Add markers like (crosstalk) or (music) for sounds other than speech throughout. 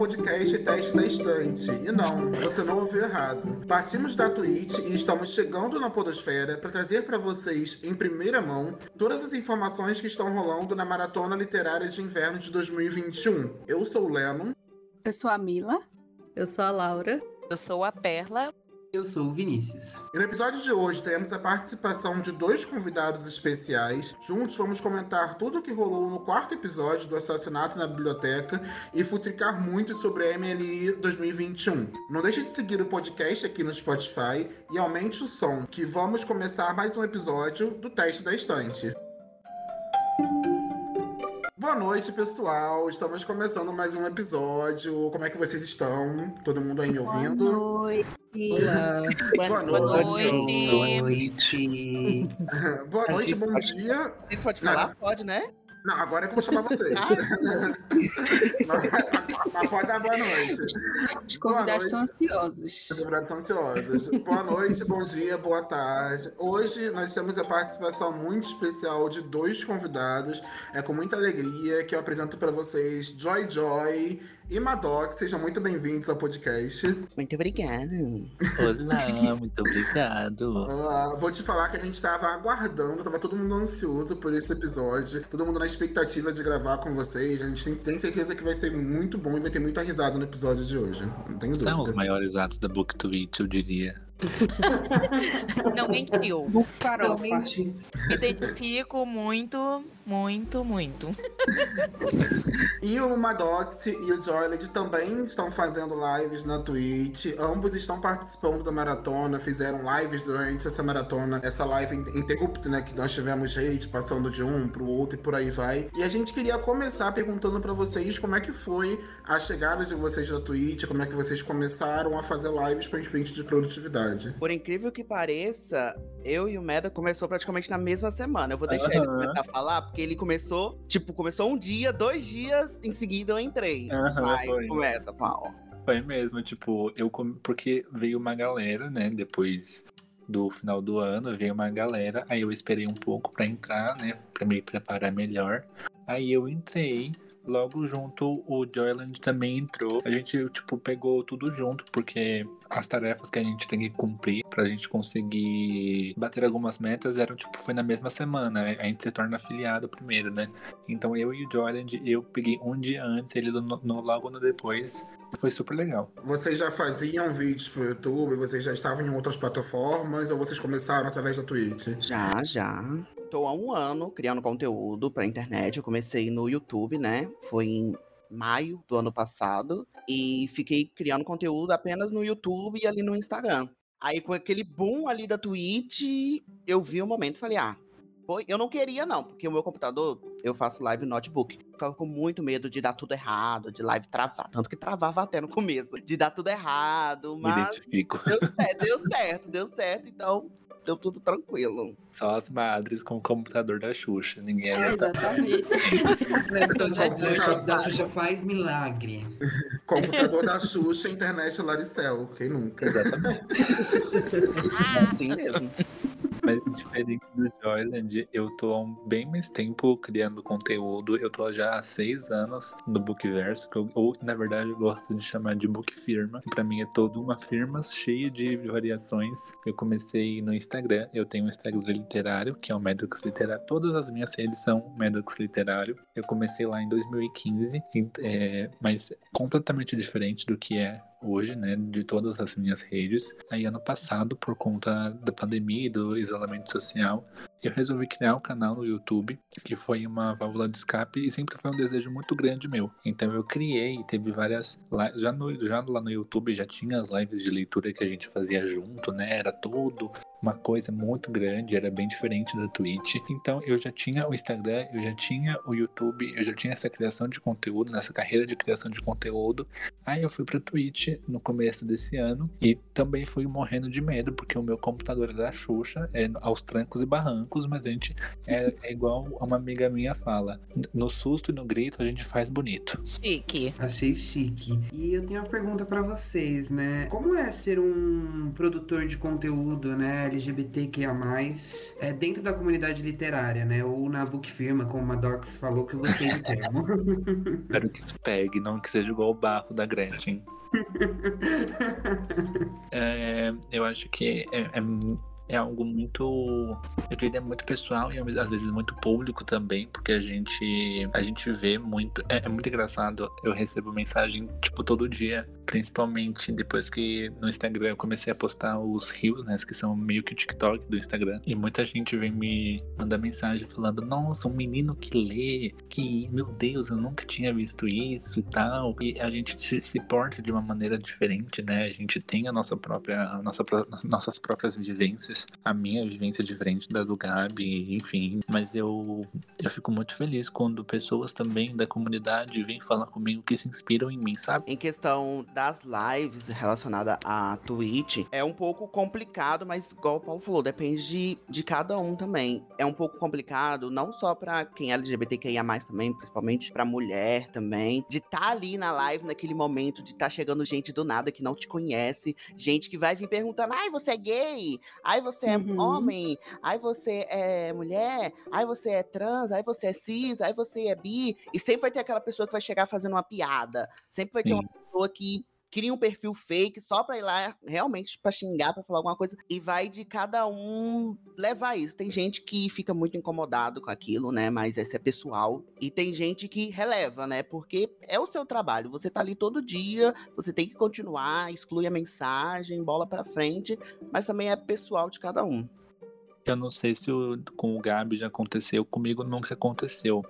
podcast Teste da Estante. E não, você não ouviu errado. Partimos da Twitch e estamos chegando na Podosfera para trazer para vocês, em primeira mão, todas as informações que estão rolando na Maratona Literária de Inverno de 2021. Eu sou o Lennon. Eu sou a Mila. Eu sou a Laura. Eu sou a Perla. Eu sou o Vinícius. E no episódio de hoje temos a participação de dois convidados especiais. Juntos vamos comentar tudo o que rolou no quarto episódio do Assassinato na Biblioteca e futricar muito sobre a MLI 2021. Não deixe de seguir o podcast aqui no Spotify e aumente o som, que vamos começar mais um episódio do Teste da Estante. Boa noite, pessoal. Estamos começando mais um episódio. Como é que vocês estão? Todo mundo aí me ouvindo? Boa noite. Olá. Boa Boa noite. noite. Boa noite. Boa noite, (laughs) bom pode- dia. A gente pode falar? Pode, né? Não, agora é que eu vou chamar vocês. mas, mas pode dar boa noite. Os convidados estão ansiosos. Os convidados são ansiosos. Boa noite, bom dia, boa tarde. Hoje nós temos a participação muito especial de dois convidados. É com muita alegria que eu apresento para vocês Joy Joy e Madoc. Sejam muito bem-vindos ao podcast. Muito obrigada. Olá, muito obrigado. Ah, vou te falar que a gente estava aguardando, tava todo mundo ansioso por esse episódio, todo mundo na expectativa de gravar com vocês. A gente tem, tem certeza que vai ser muito bom e vai ter muita risada no episódio de hoje. Não tenho dúvida. São os maiores atos da BookTweet, eu diria. (laughs) Não mentiu. Farofa. Realmente. Me identifico muito, muito, muito. E o Madox e o Joyled também estão fazendo lives na Twitch. Ambos estão participando da maratona, fizeram lives durante essa maratona, essa live in- interrupt, né? Que nós tivemos hate passando de um pro outro e por aí vai. E a gente queria começar perguntando pra vocês como é que foi a chegada de vocês na Twitch, como é que vocês começaram a fazer lives com sprint de produtividade. Por incrível que pareça, eu e o Meda começou praticamente na mesma semana. Eu vou deixar ele Aham. começar a falar, porque ele começou, tipo, começou um dia, dois dias, em seguida eu entrei. Vai, foi. começa, pau. Foi mesmo, tipo, eu porque veio uma galera, né, depois do final do ano, veio uma galera, aí eu esperei um pouco pra entrar, né, pra me preparar melhor. Aí eu entrei, logo junto o Joyland também entrou. A gente, tipo, pegou tudo junto, porque as tarefas que a gente tem que cumprir pra gente conseguir bater algumas metas eram, tipo, foi na mesma semana. A gente se torna afiliado primeiro, né? Então eu e o Joyland, eu peguei um dia antes, ele no, no- logo no depois. E foi super legal. Vocês já faziam vídeos pro YouTube? Vocês já estavam em outras plataformas? Ou vocês começaram através da Twitch? Já, já. Tô há um ano criando conteúdo pra internet. Eu comecei no YouTube, né? Foi em maio do ano passado. E fiquei criando conteúdo apenas no YouTube e ali no Instagram. Aí, com aquele boom ali da Twitch, eu vi o momento e falei, ah, foi. Eu não queria, não, porque o meu computador, eu faço live no notebook. Ficava com muito medo de dar tudo errado, de live travar. Tanto que travava até no começo, de dar tudo errado. Me Mas identifico. deu (laughs) certo, deu certo, deu certo. Então, deu tudo tranquilo. Só as madres com o computador da Xuxa. Ninguém É, é exatamente. O laptop (laughs) da Xuxa faz milagre. Computador da Xuxa, internet Laricel. Quem nunca? Exatamente. É (laughs) assim mesmo. Mas diferente do Joyland, eu tô há bem mais tempo criando conteúdo. Eu tô já há seis anos no Bookverso, que eu, ou na verdade eu gosto de chamar de Book Firma. Pra mim é toda uma firma cheia de variações. Eu comecei no Instagram, eu tenho um Instagram literário, que é o Medux Literário. Todas as minhas redes são Medux Literário. Eu comecei lá em 2015, e, é, mas completamente diferente do que é hoje, né, de todas as minhas redes. Aí ano passado, por conta da pandemia e do isolamento social, eu resolvi criar um canal no YouTube, que foi uma válvula de escape e sempre foi um desejo muito grande meu. Então eu criei, teve várias li- já no já lá no YouTube já tinha as lives de leitura que a gente fazia junto, né? Era tudo uma coisa muito grande, era bem diferente da Twitch. Então eu já tinha o Instagram, eu já tinha o YouTube, eu já tinha essa criação de conteúdo, nessa carreira de criação de conteúdo. Aí eu fui pra Twitch no começo desse ano e também fui morrendo de medo, porque o meu computador era da Xuxa, é, aos trancos e barrancos. Brancos, mas a gente é, é igual uma amiga minha fala. No susto e no grito a gente faz bonito. Chique. Achei chique. E eu tenho uma pergunta pra vocês, né? Como é ser um produtor de conteúdo, né, LGBTQIA+, é, dentro da comunidade literária, né? Ou na book firma, como a Docs falou, que eu gostei do termo. (laughs) Espero que isso pegue, não que seja igual o barro da Gretchen. (laughs) É, eu acho que é, é, é algo muito. Eu diria é muito pessoal e às vezes muito público também, porque a gente, a gente vê muito. É, é muito engraçado. Eu recebo mensagem, tipo, todo dia. Principalmente depois que no Instagram eu comecei a postar os rios, né? Que são meio que o TikTok do Instagram. E muita gente vem me mandar mensagem falando: Nossa, um menino que lê, que, meu Deus, eu nunca tinha visto isso e tal. E a gente se, se porta de uma maneira diferente, né? A gente tem a nossa própria, a nossa, nossas próprias vivências. A minha vivência diferente da do Gabi, enfim. Mas eu, eu fico muito feliz quando pessoas também da comunidade vêm falar comigo que se inspiram em mim, sabe? Em questão das lives relacionada à Twitch, é um pouco complicado, mas igual o Paulo falou, depende de, de cada um também. É um pouco complicado, não só pra quem é LGBTQIA+, também, principalmente pra mulher também, de estar ali na live naquele momento, de estar chegando gente do nada que não te conhece, gente que vai vir perguntando, ai, você é gay? Ai, você é Uhum. homem? Ai, você é mulher? Ai, você é trans? Ai, você é cis? Ai, você é bi? E sempre vai ter aquela pessoa que vai chegar fazendo uma piada. Sempre vai ter uma Sim. pessoa que cria um perfil fake só pra ir lá realmente pra xingar, pra falar alguma coisa. E vai de cada um levar isso. Tem gente que fica muito incomodado com aquilo, né? Mas esse é pessoal. E tem gente que releva, né? Porque é o seu trabalho. Você tá ali todo dia, você tem que continuar, exclui a mensagem, bola pra frente. Mas também é pessoal de cada um. Eu não sei se o- com o Gabi já aconteceu, comigo nunca aconteceu.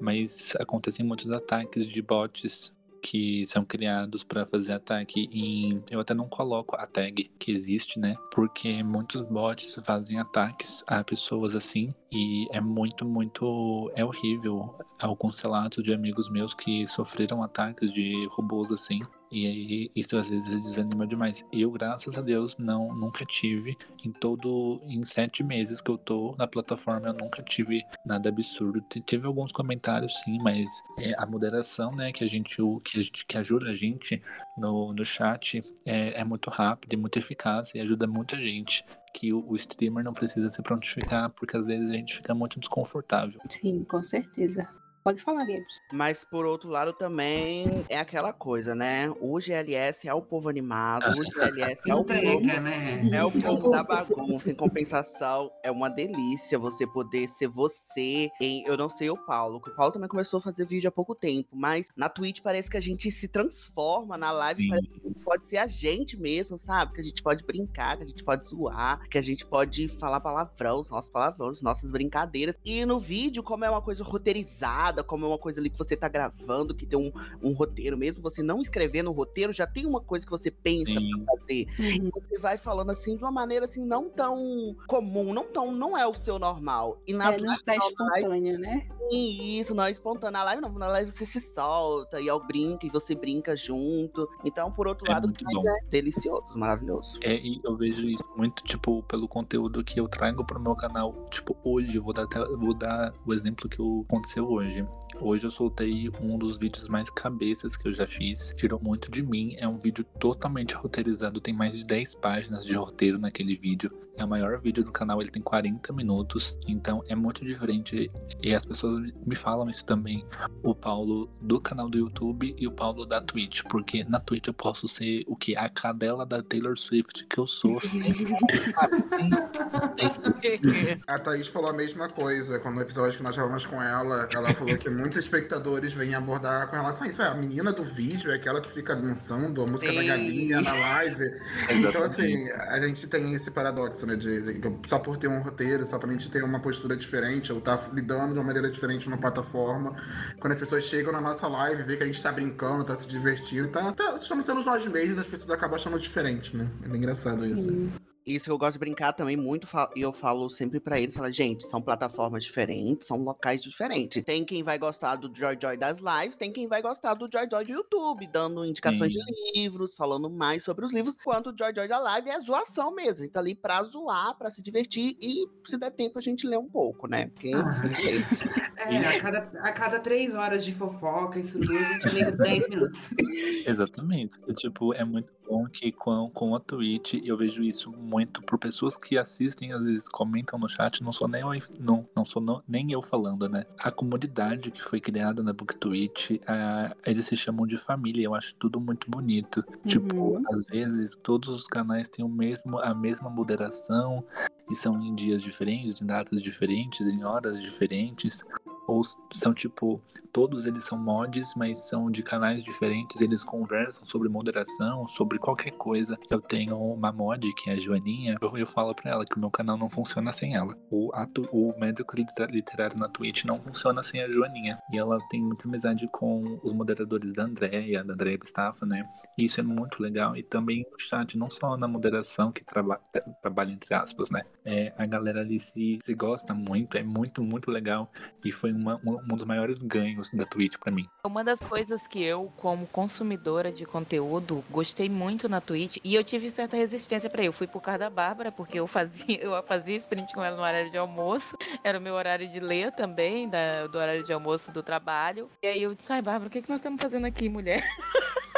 Mas acontecem muitos ataques de bots que são criados para fazer ataque em. Eu até não coloco a tag que existe, né? Porque muitos bots fazem ataques a pessoas assim. E é muito, muito. É horrível. Alguns relatos de amigos meus que sofreram ataques de robôs assim. E aí, isso às vezes desanima demais. Eu, graças a Deus, não nunca tive. Em todo. Em sete meses que eu tô na plataforma, eu nunca tive nada absurdo. Te- Teve alguns comentários, sim, mas é, a moderação, né, que a gente, que a gente que ajuda a gente no, no chat é, é muito rápida e muito eficaz e ajuda muita gente. Que o streamer não precisa se prontificar, porque às vezes a gente fica muito desconfortável. Sim, com certeza. Pode falar, Gabs. Mas por outro lado também é aquela coisa, né? O GLS é o povo animado, o GLS é o povo Entrega, né? É o (laughs) povo da bagunça. Em compensação, é uma delícia você poder ser você. Em, eu não sei o Paulo, que o Paulo também começou a fazer vídeo há pouco tempo, mas na Twitch parece que a gente se transforma na live, Sim. parece que pode ser a gente mesmo, sabe? Que a gente pode brincar, que a gente pode zoar, que a gente pode falar palavrão, os nossos palavrões, nossas brincadeiras. E no vídeo, como é uma coisa roteirizada, como é uma coisa ali que você tá gravando, que tem um, um roteiro, mesmo você não escrever no roteiro, já tem uma coisa que você pensa Sim. pra fazer você vai falando assim de uma maneira assim não tão comum, não tão, não é o seu normal. E nas É, não lives tá normais, espontâneo, né? sim, isso, não é espontâneo. Na live não, na live você se solta e ao brinca e você brinca junto. Então, por outro É lado, muito mas bom. é delicioso, maravilhoso. É, e eu vejo isso muito, tipo, pelo conteúdo que eu trago pro meu canal. Tipo, hoje, eu vou dar, até, vou dar o exemplo que eu- aconteceu hoje. Hoje eu soltei um dos vídeos mais cabeças que eu já fiz. Tirou muito de mim. É um vídeo totalmente roteirizado. Tem mais de 10 páginas de roteiro naquele vídeo. É o maior vídeo do canal, ele tem 40 minutos. Então é muito diferente. E as pessoas me falam isso também. O Paulo do canal do YouTube e o Paulo da Twitch. Porque na Twitch eu posso ser o que? A cadela da Taylor Swift que eu sou. (laughs) (laughs) A Thaís falou a mesma coisa quando no episódio que nós gravamos com ela. Ela falou que muitos espectadores vêm abordar com relação a isso. É, a menina do vídeo é aquela que fica dançando a música da Sim. galinha na live. Então, assim, a gente tem esse paradoxo, né? De, de- só por ter um roteiro, só pra gente ter uma postura diferente, ou tá lidando de uma maneira diferente numa plataforma. Quando as pessoas chegam na nossa live, vê que a gente tá brincando, tá se divertindo, tá, tá estamos sendo nós mesmos, as pessoas acabam achando diferente, né? É bem engraçado isso. Sim. Isso que eu gosto de brincar também muito, e eu falo sempre pra eles, falo, gente, são plataformas diferentes, são locais diferentes. Tem quem vai gostar do Joy Joy das lives, tem quem vai gostar do Joy Joy do YouTube, dando indicações Sim. de livros, falando mais sobre os livros, enquanto o Joy Joy da live é zoação mesmo. A gente tá ali pra zoar, pra se divertir e, se der tempo, a gente lê um pouco, né? Porque. Ah. (laughs) É, a cada, a cada três horas de fofoca, isso tudo, a gente lê 10 minutos. (laughs) Exatamente. Tipo, é muito bom que com, com a Twitch eu vejo isso muito por pessoas que assistem, às vezes comentam no chat, não sou nem eu, não, não sou não- nem eu falando, né? A comunidade que foi criada na BookTwitch, ah, eles se chamam de família, eu acho tudo muito bonito. Tipo, Uhum. às vezes todos os canais têm o mesmo, a mesma moderação e são em dias diferentes, em datas diferentes, em horas diferentes. Ou são tipo, todos eles são mods, mas são de canais diferentes, eles conversam sobre moderação, sobre qualquer coisa. Eu tenho uma mod, que é a Joaninha, eu, eu falo pra ela que o meu canal não funciona sem ela. O, a tu- o médico literário na Twitch não funciona sem a Joaninha. E ela tem muita amizade com os moderadores da Andrea, da Andrea Bistafa, né? E isso é muito legal. E também no chat, não só na moderação, que traba trabalha entre aspas, né? É, a galera ali se, se gosta muito, é muito, muito legal. E foi uma, um, dos maiores ganhos da Twitch pra mim. Uma das coisas que eu, como consumidora de conteúdo, gostei muito na Twitch e eu tive certa resistência ir. Eu fui por causa da Bárbara, porque eu fazia, (laughs) eu fazia sprint com ela no horário de almoço. Era o meu horário de ler também, da- do horário de almoço do trabalho. E aí eu disse, ai, Bárbara, o que, que nós estamos fazendo aqui, mulher? (laughs)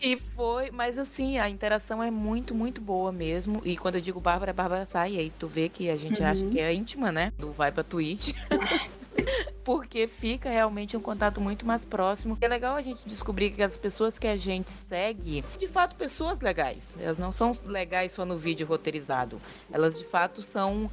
e foi, mas assim, a interação é muito, muito boa mesmo. E quando eu digo Bárbara, Bárbara sai. aí tu vê que a gente acha Uhum. que é íntima, né? Do vai pra Twitch. (laughs) porque fica realmente um contato muito mais próximo. É legal a gente descobrir que as pessoas que a gente segue, de fato, pessoas legais. Elas não são legais só no vídeo roteirizado. Elas de fato são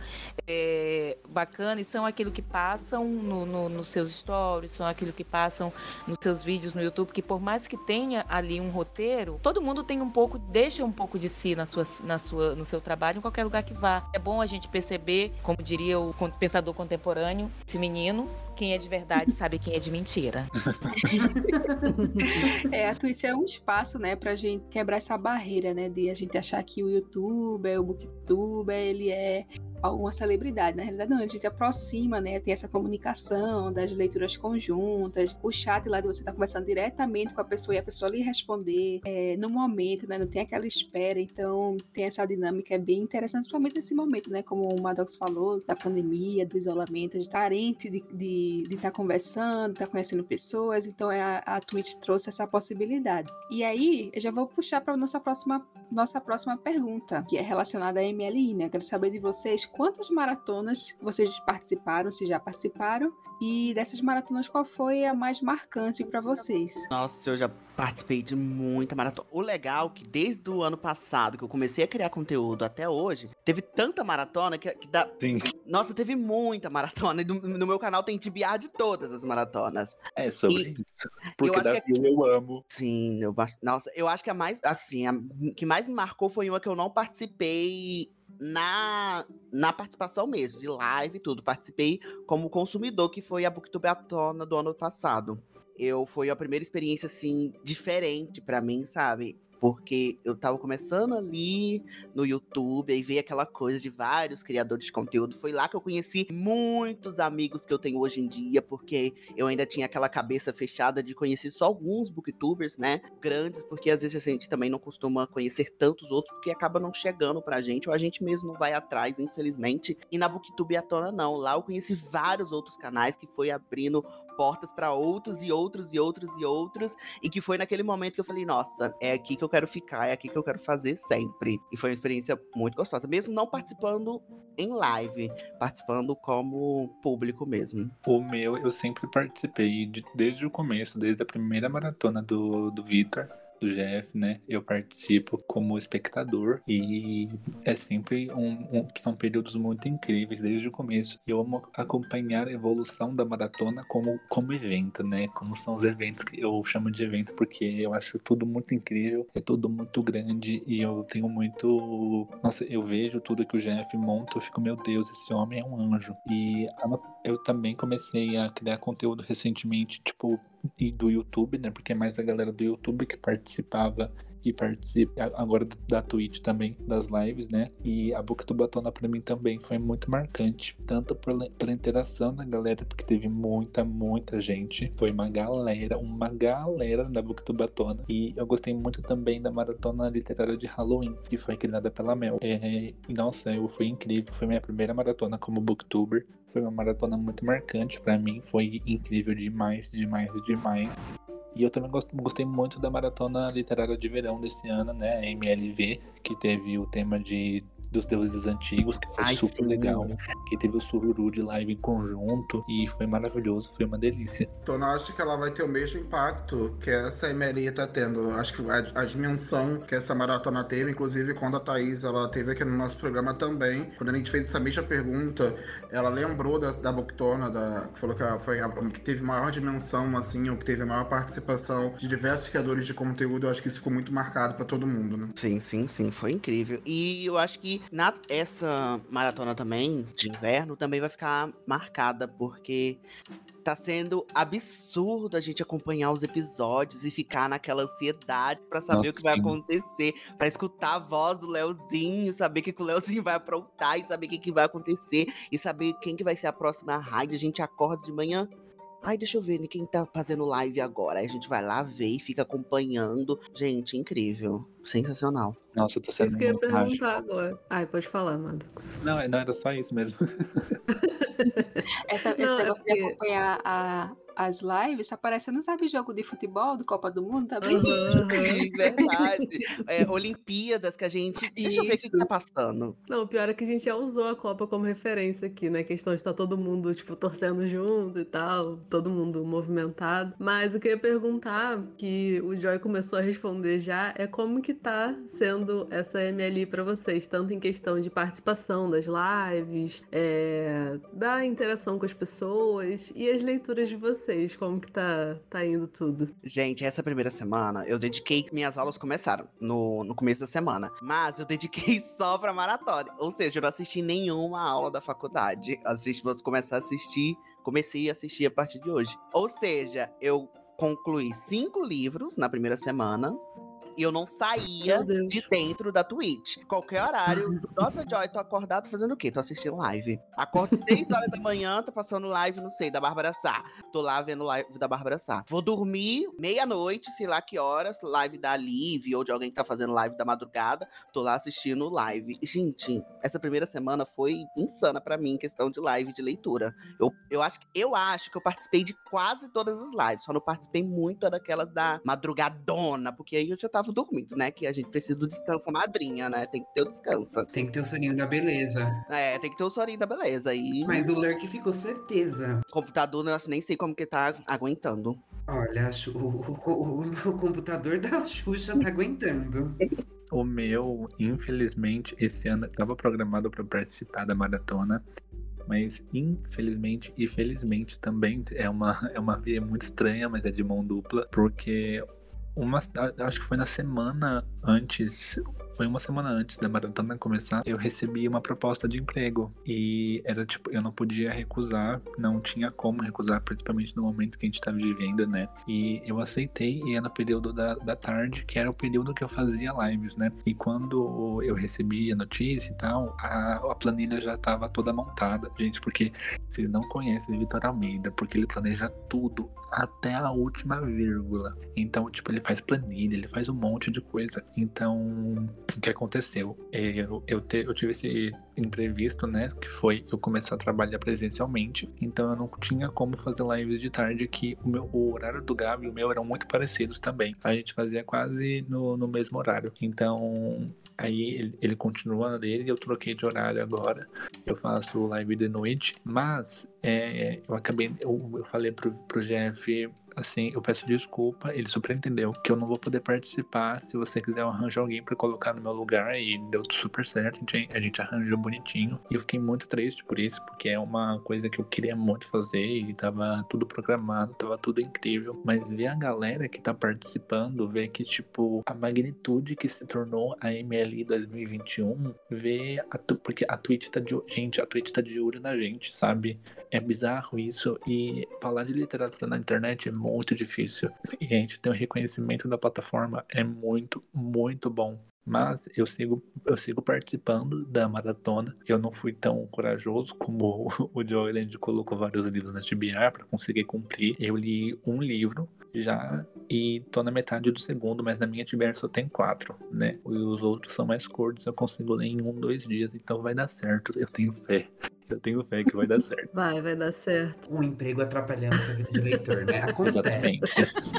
é, bacanas e são aquilo que passam no, no- nos seus stories, são aquilo que passam nos seus vídeos no YouTube, que por mais que tenha ali um roteiro, todo mundo tem um pouco, deixa um pouco de si na sua, na sua, no seu trabalho, em qualquer lugar que vá. É bom a gente perceber, como diria o pensador contemporâneo, esse menino, quem é de verdade sabe quem é de mentira. (laughs) É, a Twitch é um espaço, né, pra gente quebrar essa barreira, né, de a gente achar que o youtuber, o booktuber, ele é uma celebridade. Na realidade, não, a gente aproxima, né, tem essa comunicação das leituras conjuntas, o chat lá de você estar conversando diretamente com a pessoa e a pessoa lhe responder é, no momento, né, não tem aquela espera, então tem essa dinâmica, é bem interessante, principalmente nesse momento, né, como o Maddox falou, da pandemia, do isolamento, de estar carente de estar de, de estar conversando, estar conhecendo pessoas, então é a, a Twitch trouxe essa possibilidade. E aí, eu já vou puxar para nossa próxima nossa próxima pergunta, que é relacionada à MLI, né? Quero saber de vocês quantas maratonas vocês participaram, se já participaram, e dessas maratonas qual foi a mais marcante para vocês? Nossa, eu já participei de muita maratona. O legal é que desde o ano passado, que eu comecei a criar conteúdo até hoje, teve tanta maratona que, que dá. Sim. Nossa, teve muita maratona. E no, no meu canal tem TBR de todas as maratonas. É sobre E isso. Porque Davi que eu amo. Sim, eu Nossa, eu acho que a mais. Assim, a que mais me marcou foi uma que eu não participei na, na participação mesmo, de live e tudo. Participei como consumidor, que foi a Booktubeatona do ano passado. Eu foi a primeira experiência, assim, diferente pra mim, sabe? Porque eu tava começando ali no YouTube, aí veio aquela coisa de vários criadores de conteúdo. Foi lá que eu conheci muitos amigos que eu tenho hoje em dia, porque eu ainda tinha aquela cabeça fechada de conhecer só alguns booktubers, né? Grandes, porque às vezes a gente também não costuma conhecer tantos outros, porque acaba não chegando pra gente, ou a gente mesmo não vai atrás, infelizmente. E na Booktube à tona, não. Lá eu conheci vários outros canais que foi abrindo portas pra outros e outros e outros e outros. E que foi naquele momento que eu falei, nossa, é aqui que eu quero ficar, é aqui que eu quero fazer sempre. E foi uma experiência muito gostosa, mesmo não participando em live, participando como público mesmo. O meu, eu sempre participei de- desde o começo, desde a primeira maratona do, do Vitor, do GF, né? Eu participo como espectador e é sempre um, um- são períodos muito incríveis desde o começo. Eu amo acompanhar a evolução da maratona como, como evento, né? Como são os eventos que eu chamo de evento, porque eu acho tudo muito incrível, é tudo muito grande e eu tenho muito. Nossa, eu vejo tudo que o GF monta, eu fico, meu Deus, esse homem é um anjo. E eu também comecei a criar conteúdo recentemente, tipo, e do YouTube, né? Porque é mais a galera do YouTube que participava e participo agora da Twitch também, das lives, né? E a Booktubatona pra mim também foi muito marcante, tanto pela, pela interação da galera, porque teve muita, muita gente. Foi uma galera, uma galera da Booktubatona. E eu gostei muito também da maratona literária de Halloween, que foi criada pela Mel. É, e nossa, eu foi incrível, foi minha primeira maratona como booktuber. Foi uma maratona muito marcante para mim, foi incrível demais, demais, demais. E eu também gostei muito da maratona literária de verão desse ano, né? MLV, que teve o tema de dos deuses antigos, que foi Ai, super sim. legal. Que teve o Sururu de live em conjunto e foi maravilhoso, foi uma delícia. Então eu acho que ela vai ter o mesmo impacto que essa MLI tá tendo. Acho que a, a dimensão que essa maratona teve, inclusive quando a Thaís ela teve aqui no nosso programa também, quando a gente fez essa mesma pergunta, ela lembrou da, da Booktona, da, que falou que ela foi a que teve maior dimensão, assim, ou que teve a maior participação de diversos criadores de conteúdo. Eu acho que isso ficou muito marcado pra todo mundo, né? Sim, sim, sim, foi incrível. E eu acho que na essa maratona também de inverno também vai ficar marcada porque tá sendo absurdo a gente acompanhar os episódios e ficar naquela ansiedade pra saber Nossa, o que vai sim. acontecer, pra escutar a voz do Leozinho, saber o que, que o Leozinho vai aprontar e saber o que, que vai acontecer e saber quem que vai ser a próxima raid. A gente acorda de manhã, Ai, deixa eu ver né, quem tá fazendo live agora. Aí a gente vai lá ver e fica acompanhando. Gente, incrível. Sensacional. Nossa, tá sendo Isso que eu ia perguntar agora. Ai, pode falar, Madux. Não, não era só isso mesmo. (laughs) Essa, esse Não, é negócio porque- de acompanhar a- as lives tá parecendo, sabe, jogo de futebol do Copa do Mundo? Tá aham. (laughs) Sim, verdade. É, (laughs) Olimpíadas que a gente. Deixa eu ver o que, que tá passando. Não, o pior é que a gente já usou a Copa como referência aqui, né? A questão de estar todo mundo, tipo, (laughs) torcendo junto e tal, todo mundo movimentado. Mas o que eu ia perguntar, que o Joy começou a responder já, é como que tá sendo essa MLI pra vocês, tanto em questão de participação das lives, é, da interação com as pessoas e as leituras de vocês, como que tá, tá indo tudo. Gente, essa primeira semana eu dediquei. Minhas aulas começaram no, no começo da semana. Mas eu dediquei (laughs) só pra maratona. Ou seja, eu não assisti nenhuma aula da faculdade. Assisti, vou começar a assistir. Comecei a assistir a partir de hoje. Ou seja, eu concluí cinco livros na primeira semana. E eu não saía de dentro da Twitch. Qualquer horário. Nossa, Joy, tô acordado fazendo o quê? Tô assistindo live. Acordo 6 horas da manhã, tô passando live, não sei, da Bárbara Sá. Tô lá vendo live da Bárbara Sá. Vou dormir meia-noite, sei lá que horas, live da Liv ou de alguém que tá fazendo live da madrugada. Tô lá assistindo live. Gente, essa primeira semana foi insana pra mim, em questão de live de leitura. Eu, eu, acho, que- eu acho que eu participei de quase todas as lives, só não participei muito daquelas da madrugadona, porque aí eu já tava dormindo, né? Que a gente precisa do descanso madrinha, né? Tem que ter o descanso. Tem que ter o soninho da beleza. É, tem que ter o sorinho da beleza. E Mas o Lurk ficou certeza. o computador, eu nem sei como que tá aguentando. Olha, o- o- o computador da Xuxa tá aguentando. O meu, infelizmente, esse ano estava programado para participar da maratona, mas infelizmente e felizmente também é uma, é uma via muito estranha, mas é de mão dupla, porque uma, acho que foi na semana antes, foi uma semana antes da maratona começar, eu recebi uma proposta de emprego e era tipo, eu não podia recusar, não tinha como recusar, principalmente no momento que a gente tá vivendo, né? E eu aceitei e era no período da, da tarde, que era o período que eu fazia lives, né? E quando eu recebi a notícia e tal, a, a planilha já tava toda montada, gente, porque vocês não conhecem Vitor Almeida, porque ele planeja tudo até a última vírgula. Então, tipo, ele faz planilha, ele faz um monte de coisa. Então, o que aconteceu? Eu, eu, te- eu tive esse imprevisto, né? Que foi eu começar a trabalhar presencialmente. Então, eu não tinha como fazer lives de tarde que o, meu, o horário do Gabi e o meu eram muito parecidos também. A gente fazia quase no, no mesmo horário. Então, aí ele, ele continua nele eu troquei de horário agora. Eu faço live de noite, mas é, eu acabei, eu, eu falei pro, pro Jeff assim, eu peço desculpa, ele super entendeu que eu não vou poder participar. Se você quiser, eu arranjo alguém pra colocar no meu lugar. E deu super certo, a gente, a gente arranjou bonitinho. E eu fiquei muito triste por isso, porque é uma coisa que eu queria muito fazer e tava tudo programado, tava tudo incrível. Mas ver a galera que tá participando, ver que, tipo, a magnitude que se tornou a MLI 2021, ver a, tu- porque a Twitch tá de, gente, a Twitch tá de olho na gente, sabe? É bizarro isso. E falar de literatura na internet é muito difícil. E a gente tem um reconhecimento da plataforma, é muito, muito bom. Mas eu sigo, eu sigo participando da maratona. Eu não fui tão corajoso como o (laughs) Joyland colocou vários livros na TBR para conseguir cumprir. Eu li um livro já e tô na metade do segundo, mas na minha TBR só tem quatro, né? E os outros são mais curtos, eu consigo ler em um, dois dias, então vai dar certo, eu tenho fé. Eu tenho fé que vai dar certo. (laughs) Vai, vai dar certo. Um emprego atrapalhando a vida de leitor, né? Acontece. Exatamente.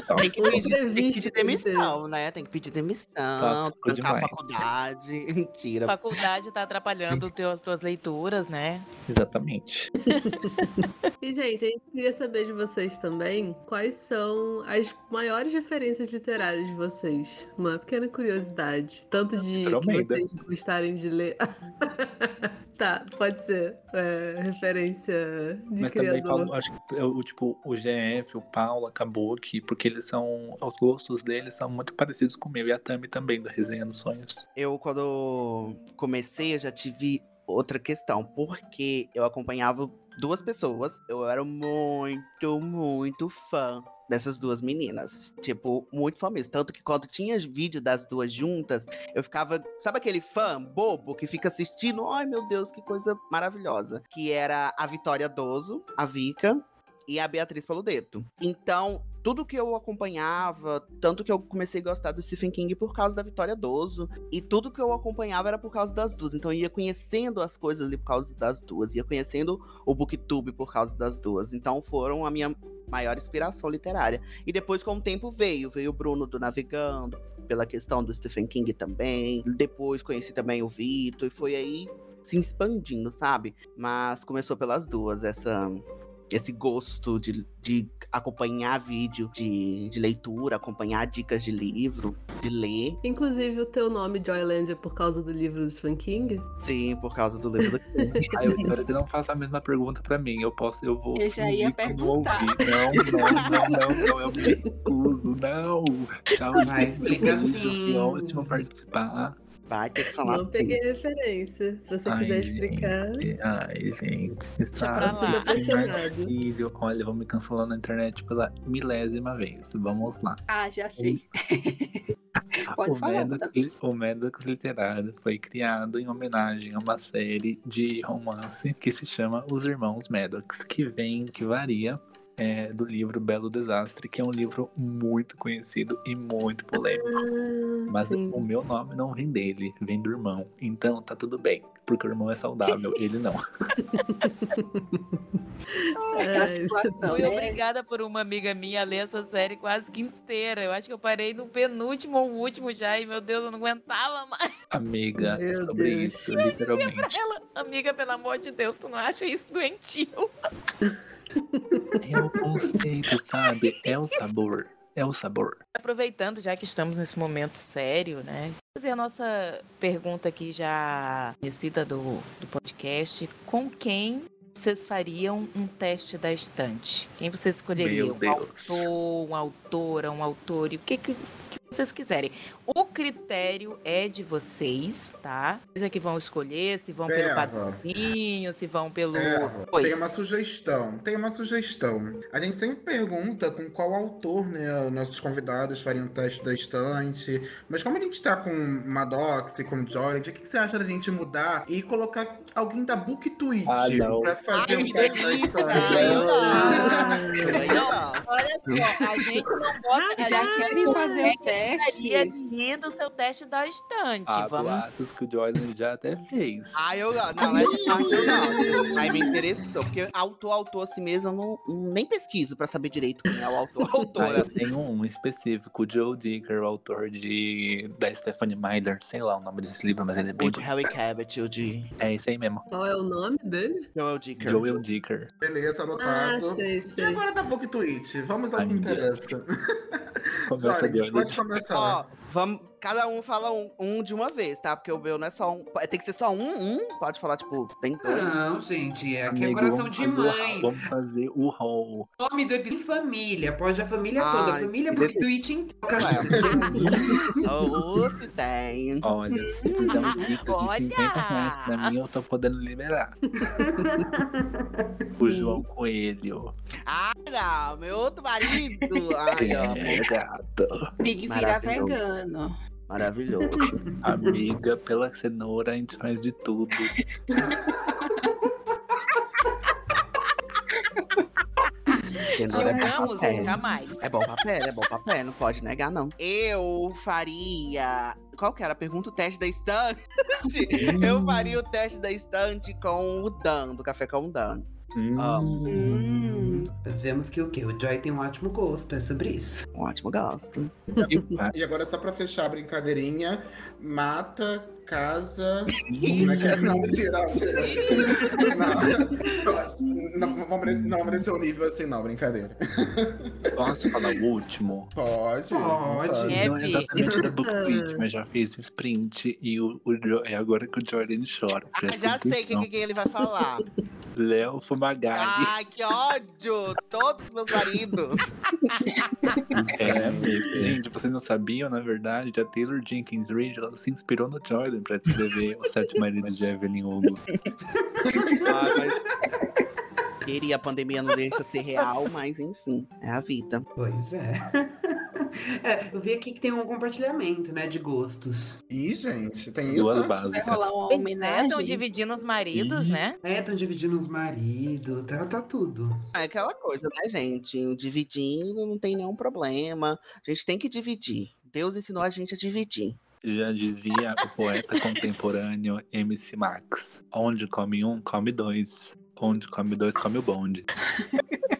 Então, Tem que pedir, tem que pedir demissão, né? Tem que pedir demissão, Tóxico trancar a faculdade. (laughs) Mentira. Faculdade tá atrapalhando teu, as tuas leituras, né? exatamente. E, gente, a gente queria saber de vocês também quais são as maiores referências literárias de vocês. Uma pequena curiosidade. Tanto de que Promeda. vocês gostarem de ler. (laughs) tá, pode ser. é, referência de Mas criador. também Paulo, acho que o tipo o GF, o Paulo acabou aqui, porque eles são. Os gostos deles são muito parecidos com o meu e a Tami também, da Resenha dos Sonhos. Eu, quando comecei, eu já tive outra questão. Porque eu acompanhava duas pessoas. Eu era muito, muito fã dessas duas meninas. Tipo, muito fã mesmo. Tanto que quando tinha vídeo das duas juntas, eu ficava. Sabe aquele fã bobo que fica assistindo? Ai, meu Deus, que coisa maravilhosa. Que era a Vitória Doso, a Vika. E a Beatriz Paludeto. Então, tudo que eu acompanhava, tanto que eu comecei a gostar do Stephen King por causa da Vitória Doso, e tudo que eu acompanhava era por causa das duas. Então eu ia conhecendo as coisas ali por causa das duas, ia conhecendo o Booktube por causa das duas. Então foram a minha maior inspiração literária. E depois, com o tempo, veio. Veio o Bruno do Navegando, pela questão do Stephen King também. Depois conheci também o Vitor, e foi aí se expandindo, sabe? Mas começou pelas duas, essa esse gosto de, de acompanhar vídeo de, de leitura, acompanhar dicas de livro, de ler. Inclusive, o teu nome, Joyland, é por causa do livro do Stephen King? Sim, por causa do livro do King. (laughs) Aí eu espero que não faça a mesma pergunta pra mim. Eu posso, eu vou. Eu já ia eu perguntar. Não, não, não, não, não, eu me recuso, não. Tchau, Vai, gente. explica Beijo, sim. Foi ótimo participar. Vai ter que falar. Não peguei referência. Se você Ai, quiser explicar. Gente, ai, gente. Super apaixonado. Incrível. Olha, vão me cancelar na internet pela milésima vez. Vamos lá. Ah, já sei. (laughs) Pode o, falar, Maddox. o Maddox Literário foi criado em homenagem a uma série de romance que se chama Os Irmãos Maddox, que vem, que varia é, do livro Belo Desastre, que é um livro muito conhecido e muito polêmico. Ah, Mas sim. o meu nome não vem dele, vem do irmão. Então tá tudo bem, porque o irmão é saudável, (laughs) ele não. Aquela Ai, situação, Fui né? obrigada por uma amiga minha a ler essa série quase que inteira. Eu acho que eu parei no penúltimo ou último já e, meu Deus, eu não aguentava mais. Amiga, é Meu sobre Deus. isso, literalmente. Ela, amiga, pelo amor de Deus, tu não acha isso doentio? É o conceito, sabe? É o sabor. É o sabor. Aproveitando, já que estamos nesse momento sério, né? Fazer a nossa pergunta aqui já conhecida do, do podcast. Com quem vocês fariam um teste da estante? Quem vocês escolheriam? Meu Um autor, uma autora, um autor e o que, que, que vocês quiserem. O critério é de vocês, tá? Vocês é que vão escolher se vão pelo patrocínio, se vão pelo... Eva, Oi. tem uma sugestão, tem uma sugestão. A gente sempre pergunta com qual autor, né, nossos convidados fariam o teste da estante. Mas como a gente tá com Maddox e com Joy, o que, que você acha da gente mudar e colocar alguém da BookTweet Ah, não. pra fazer Ai, o que teste da delícia! estante? Ai, Ah, gosto. Olha só, a gente não bota... a Já querem não fazer o gostaria teste. de rir do seu teste da estante. Há Vamos boatos que o Jordan já até fez. Ah, eu não, essa parte eu não. Aí me interessou, porque autor, autor assim mesmo, eu não, nem pesquiso pra saber direito quem é o autor, Ah, autora. eu tenho um específico, o Joe Dicker, o autor de, da Stephanie Meyer, sei lá o nome desse livro, mas ele é bem O de Harry Cabot, o de É esse aí mesmo. Qual é o nome dele? Joel Dicker. Joel Dicker. Beleza, Ah, anotado. sei, e sei. agora da BookTweet? Vamos ao Ai, que interessa. Começa olho. pode começar. Ó, vamos. Cada um fala um, um de uma vez, tá? Porque o meu não é só um. Tem que ser só um, um. Pode falar, tipo, tem dois. Não, gente, aqui é coração de mãe. Vamos fazer o hall. Nome do episódio família, pode a família toda. Ai, família que porque delícia. Twitch então. (laughs) Ou se tem. Olha, se fizer um pix de Olha! 50 reais pra mim, eu tô podendo liberar. o João Coelho. Ah, não, meu outro marido. Ai, ó, É, gato. Tem que virar vegano. Maravilhoso. (laughs) Amiga, pela cenoura a gente faz de tudo. Cenoura é bom pra jamais. É bom pra pele, é bom pra pele, não pode negar, não. Eu faria. Qual que era? Pergunta o teste da estante. (laughs) Eu faria o teste da estante com o Dan, do Café com o Dan. Hum, Hum. Vemos que o quê? O Joy tem um ótimo gosto, é sobre isso. Um ótimo gosto. e. E agora, só pra fechar a brincadeirinha, mata, casa. Como é que é? Não, mentira, não, mentira. Não, não, não o nível assim, não, brincadeira. Posso falar o último? Pode. Pode. É, Não é exatamente da Book (laughs) Tweet, mas já fiz sprint e o, o Jo- é agora que o Jordan chora. Ah, já sei o que, que ele vai falar. Léo Fumagalli. Ai, que ódio! Todos meus maridos. É. Gente, vocês não sabiam, na verdade, a Taylor Jenkins Reid se inspirou no Jordan pra descrever os sete maridos de Evelyn Hugo. Ai, mas... Queria, a pandemia não deixa ser real, mas enfim, é a vida. Pois é. (laughs) É, eu vi aqui que tem um compartilhamento, né, de gostos. Ih, gente, tem isso? Duas Vai básicas. rolar uma é, homenagem. estão dividindo os maridos, Ih. né? É, estão dividindo os maridos, tá, tá tudo. É aquela coisa, né, gente? Dividindo não tem nenhum problema. A gente tem que dividir. Deus ensinou a gente a dividir. Já dizia o poeta contemporâneo MC Max: Onde come um, come dois. Onde come dois, come o bonde. (laughs)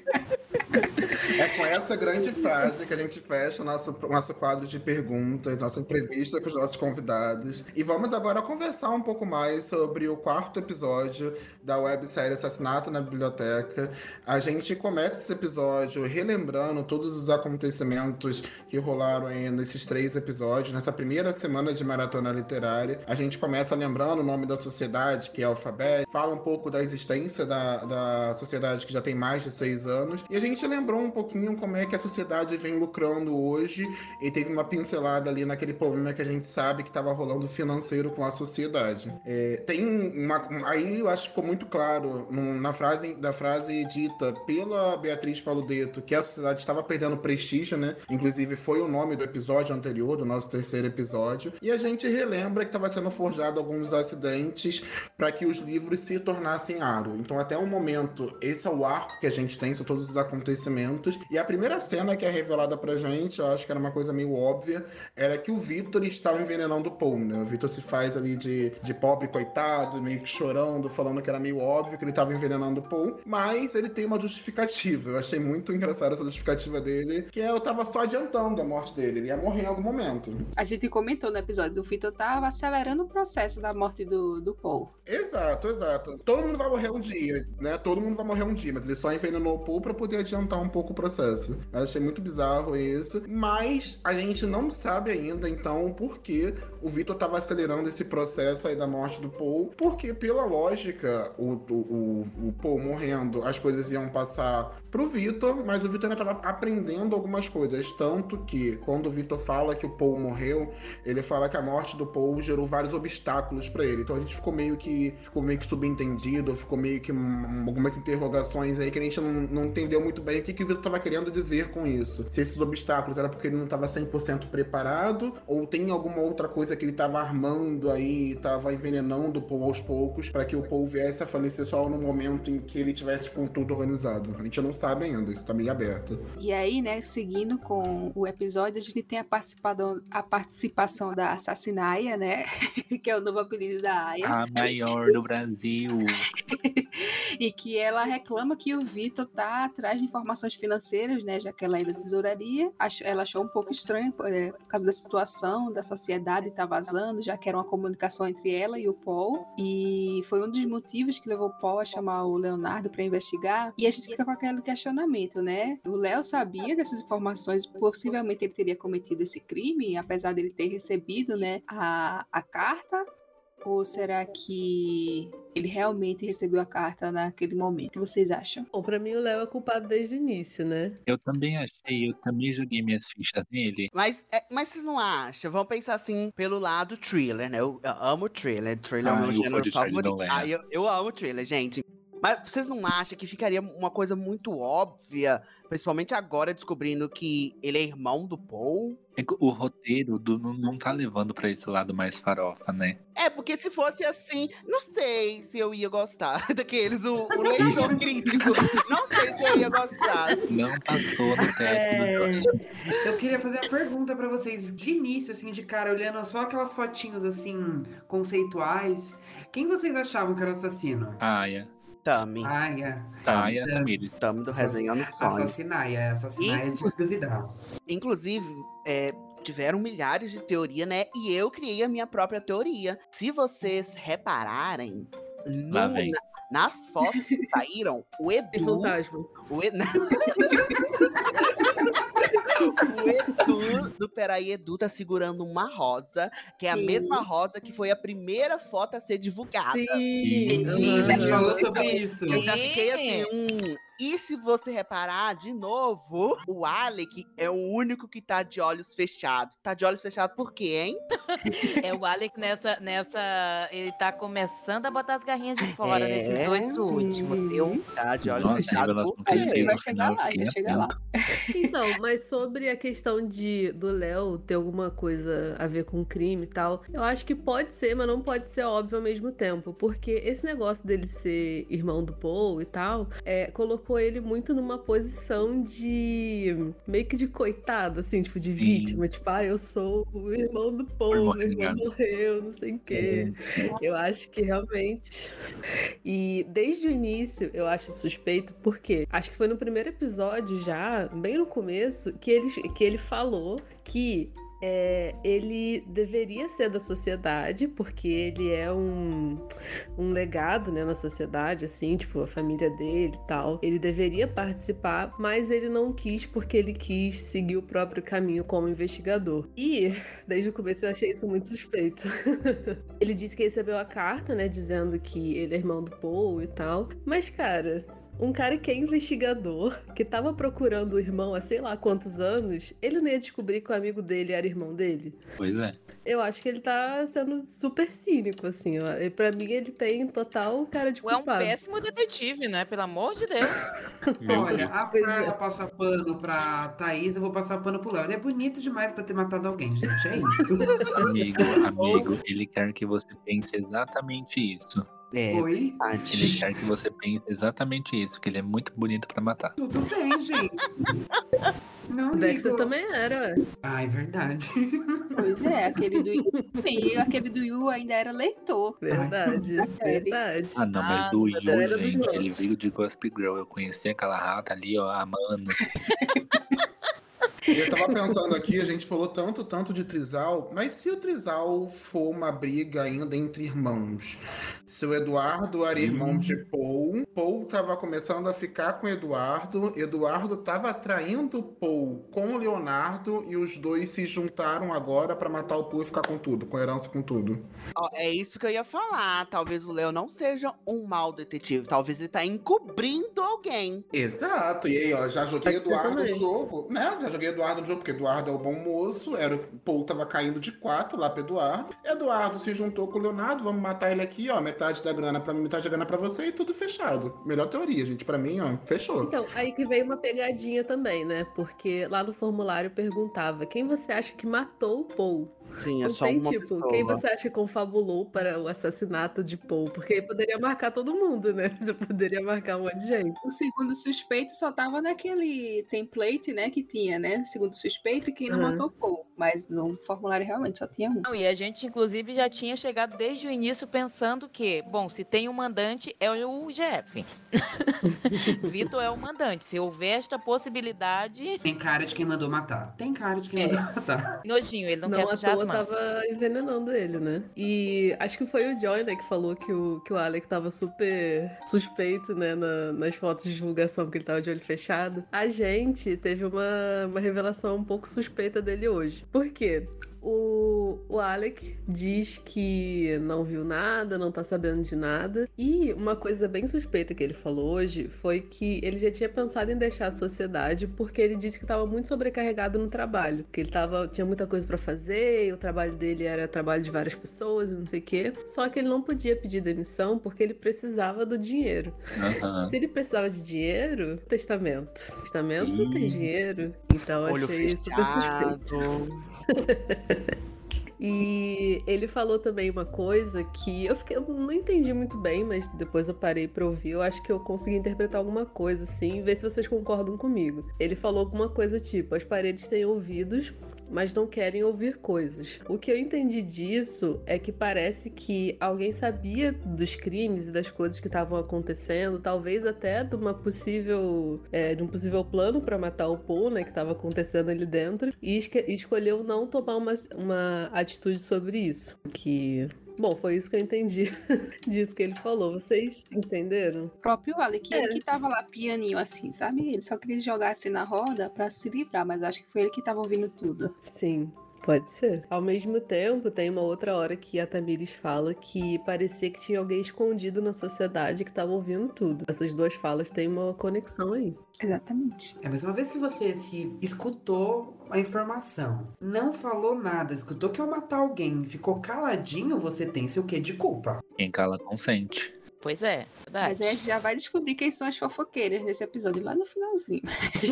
É com essa grande frase que a gente fecha o nosso, nosso quadro de perguntas, nossa entrevista com os nossos convidados. E vamos agora conversar um pouco mais sobre o quarto episódio da websérie Assassinato na Biblioteca. A gente começa esse episódio relembrando todos os acontecimentos que rolaram nesses três episódios, nessa primeira semana de maratona literária. A gente começa lembrando o nome da sociedade, que é Alfabet, fala um pouco da existência da, da sociedade que já tem mais de seis anos. E a gente lembrou um pouquinho como é que a sociedade vem lucrando hoje e teve uma pincelada ali naquele problema que a gente sabe que estava rolando financeiro com a sociedade. É, tem uma. Aí eu acho que ficou muito claro na frase, da frase dita pela Beatriz Paludeto que a sociedade estava perdendo prestígio, né? Inclusive foi o nome do episódio anterior, do nosso terceiro episódio. E a gente relembra que estava sendo forjado alguns acidentes para que os livros se tornassem aro. Então, até o momento, esse é o arco que a gente tem, são todos os acontecimentos. E a primeira cena que é revelada pra gente, eu acho que era uma coisa meio óbvia, era que o Victor estava envenenando o Paul, né? O Victor se faz ali de, de pobre coitado, meio que chorando, falando que era meio óbvio que ele estava envenenando o Paul, mas ele tem uma justificativa. Eu achei muito engraçada essa justificativa dele, que é eu tava só adiantando a morte dele, ele ia morrer em algum momento. A gente comentou no episódio, o Vitor tava acelerando o processo da morte do, do Paul. Exato, exato. Todo mundo vai morrer um dia, né? Todo mundo vai morrer um dia, mas ele só envenenou o Paul pra poder adiantar um pouco o processo. Eu achei muito bizarro isso. Mas a gente não sabe ainda, então, por que o Victor tava acelerando esse processo aí da morte do Paul. Porque, pela lógica, o, o, o, o Paul morrendo, as coisas iam passar pro Victor, mas o Victor ainda tava aprendendo algumas coisas. Tanto que, quando o Victor fala que o Paul morreu, ele fala que a morte do Paul gerou vários obstáculos pra ele. Então a gente ficou meio que ficou meio que subentendido, ficou meio que algumas interrogações aí que a gente não, não entendeu muito bem o que, que o Vitor tava querendo dizer com isso. Se esses obstáculos era porque ele não tava 100% preparado ou tem alguma outra coisa que ele tava armando aí, tava envenenando o Paul aos poucos para que o Paul viesse a falecer só no momento em que ele tivesse com tudo organizado. A gente não sabe ainda, isso tá meio aberto. E aí, né, seguindo com o episódio, a gente tem a, participado, a participação da Assassinaia, né? (laughs) que é o novo apelido da Aya. A maior do Brasil. (laughs) e que ela reclama que o Vitor tá atrás de informações financeiras, né? Já que ela é da tesouraria. Ela achou um pouco estranho é, por causa dessa situação da sociedade tá vazando, já que era uma comunicação entre ela e o Paul. E foi um dos motivos que levou Paul a chamar o Leonardo para investigar. E a gente fica com aquele questionamento, né? O Léo sabia dessas informações, possivelmente ele teria cometido esse crime, apesar dele ter recebido, né, a, a carta ou será que ele realmente recebeu a carta naquele momento? O que vocês acham? Bom, pra mim o Léo é culpado desde o início, né? Eu também achei, eu também joguei minhas fichas nele. Mas, é, mas vocês não acham? Vamos pensar assim pelo lado thriller, né? Eu, eu amo thriller. Thriller é o Ah, meu eu gênero favorito. Ah, eu, eu amo thriller, gente. Mas vocês não acham que ficaria uma coisa muito óbvia, principalmente agora descobrindo que ele é irmão do Paul? É que o roteiro do, não, não tá levando pra esse lado mais farofa, né? É, porque se fosse assim, não sei se eu ia gostar (laughs) daqueles, o, o (laughs) leitor crítico. Não sei se eu ia gostar. Não passou no teste do É, eu queria fazer uma pergunta pra vocês de início, assim, de cara, olhando só aquelas fotinhos assim, conceituais. Quem vocês achavam que era o assassino? Aya. Tami. Ai, é. Aya É. Tamires. Tami do Resenhando Sonhos. Assassinar, é assassinar é de se duvidar. Inclusive, é, tiveram milhares de teorias, né? E eu criei a minha própria teoria. Se vocês repararem, no- Lá vem. na- nas fotos que saíram, o (laughs) É Edu. fantasma. O Edu. (laughs) (laughs) o Edu do Peraí Edu tá segurando uma rosa, que é a Sim. mesma rosa que foi a primeira foto a ser divulgada. Sim. Sim. Sim, a gente falou sobre isso. Eu já fiquei assim, hum. E se você reparar de novo, o Alec é o único que tá de olhos fechados. Tá de olhos fechados por quê, hein? É o Alec nessa, nessa. Ele tá começando a botar as garrinhas de fora É. nesses dois últimos, viu? Tá de olhos Nossa, fechados por A gente vai chegar lá, a fiquei gente chega lá. Então, mas sobre a questão de do Léo ter alguma coisa a ver com crime e tal, eu acho que pode ser, mas não pode ser óbvio ao mesmo tempo. Porque esse negócio dele ser irmão do Paul e tal, é, colocou ele muito numa posição de. meio que de coitado, assim, tipo, de Sim. vítima. Tipo, ah, eu sou o irmão do Paul, meu irmão renegado. morreu, não sei o quê. Eu acho que realmente. (laughs) E desde o início eu acho suspeito, porque acho que foi no primeiro episódio já, bem no começo, que ele, que ele falou que. É, ele deveria ser da sociedade, porque ele é um, um legado né, na sociedade, assim, tipo, a família dele e tal. Ele deveria participar, mas ele não quis porque ele quis seguir o próprio caminho como investigador. E (laughs) desde o começo eu achei isso muito suspeito. (laughs) Ele disse que recebeu a carta, né, dizendo que ele é irmão do Paul e tal. Mas, cara, um cara que é investigador, que tava procurando o irmão há sei lá quantos anos, ele não ia descobrir que o amigo dele era irmão dele? Pois é. Eu acho que ele tá sendo super cínico, assim. ó. E Pra mim, ele tem total cara de Ou é um culpado. péssimo detetive, né? Pelo amor de Deus. (laughs) Olha, a Pois pra é. ela passar pano pra Thaís, eu vou passar pano pro Léo. Ele é bonito demais pra ter matado alguém, gente. É isso. Amigo, amigo, ele quer que você pense exatamente isso. É, Oi? Ele verdade. quer que você pense exatamente isso, que ele é muito bonito pra matar. Tudo bem, gente. (laughs) Não O Dexter ligo. também era, ué. Ai, verdade. Pois é, aquele do Yu. (laughs) Aquele do Yu ainda era leitor. Verdade, verdade. Ah, não, mas Ah, do Yu, Deus, era dos gente, ele nossos. veio de Gossip Girl. Eu conheci aquela rata ali, ó, amando. E (laughs) eu tava pensando aqui, a gente falou tanto, tanto de Trisal, mas se o Trisal for uma briga ainda entre irmãos, se o Eduardo era irmão de Paul, Paul tava começando a ficar com o Eduardo, Eduardo tava atraindo Paul com o Leonardo e os dois se juntaram agora pra matar o Paul e ficar com tudo, com herança com tudo. Ó, é isso que eu ia falar. Talvez o Léo não seja um mau detetive. Talvez ele tá encobrindo alguém. Exato, e aí, ó, já joguei Eduardo no jogo, né? Já joguei Eduardo no jogo, porque Eduardo é o bom moço, era o Paul tava caindo de quatro lá pro Eduardo. Eduardo se juntou com o Leonardo, vamos matar ele aqui, ó, metade da grana pra mim, metade da grana pra você e tudo fechado. Melhor teoria, gente, pra mim, ó, fechou. Então, aí que veio uma pegadinha também, né? Porque lá no formulário perguntava quem você acha que matou o Paul? Sim, é Não só tem uma tipo, pessoa. quem você acha que confabulou para o assassinato de Paul? Porque aí poderia marcar todo mundo, né? (laughs) Você poderia marcar um monte de gente. O segundo suspeito só tava naquele template, né, que tinha, né? Segundo suspeito e quem não Aham. matou Paul. Mas no formulário realmente só tinha um. Não, e a gente, inclusive, já tinha chegado desde o início pensando que, bom, se tem um mandante, é o GF. (laughs) Vitor é o mandante. Se houver esta possibilidade. Tem cara de quem mandou matar. Tem cara de quem É. mandou matar. (laughs) Nojinho, ele não, Não, quer sujar as toa mãos. tava envenenando ele, né? E acho que foi o Joy, né, que falou que o, que o Alec tava super suspeito, né, na- nas fotos de divulgação, que ele tava de olho fechado. A gente teve uma, uma revelação um pouco suspeita dele hoje. Por quê? O, o Alec diz que não viu nada, não tá sabendo de nada. E uma coisa bem suspeita que ele falou hoje foi que ele já tinha pensado em deixar a sociedade porque ele disse que estava muito sobrecarregado no trabalho. Que ele tava, tinha muita coisa pra fazer, e o trabalho dele era trabalho de várias pessoas e não sei o quê. Só que ele não podia pedir demissão porque ele precisava do dinheiro. Aham. Se ele precisava de dinheiro, testamento. Testamento não tem dinheiro. Então eu Olho achei super suspeito. (laughs) E ele falou também uma coisa que eu, fiquei, eu não entendi muito bem, mas depois eu parei pra ouvir. Eu acho que eu consegui interpretar alguma coisa assim, ver se vocês concordam comigo. Ele falou alguma coisa tipo: as paredes têm ouvidos, mas não querem ouvir coisas. O que eu entendi disso é que parece que alguém sabia dos crimes e das coisas que estavam acontecendo, talvez até de uma possível, é, de um possível plano pra matar o Paul, né, que estava acontecendo ali dentro, e escolheu não tomar uma, uma atitude sobre isso. Que Bom, foi isso que eu entendi (laughs) disso que ele falou. Vocês entenderam? O próprio Alec, É. ele que tava lá pianinho assim, sabe? Ele só queria jogar assim na roda pra se livrar, mas acho que foi ele que tava ouvindo tudo. Sim. Pode ser. Ao mesmo tempo, tem uma outra hora que a Tamires fala que parecia que tinha alguém escondido na sociedade que estava ouvindo tudo. Essas duas falas têm uma conexão aí. Exatamente. É, mas uma vez que você se escutou a informação, não falou nada, escutou que ia matar alguém, ficou caladinho, você tem seu quê de culpa. Quem cala consente. Pois é, Mas verdade. aí a gente já vai descobrir quem são as fofoqueiras nesse episódio lá no finalzinho.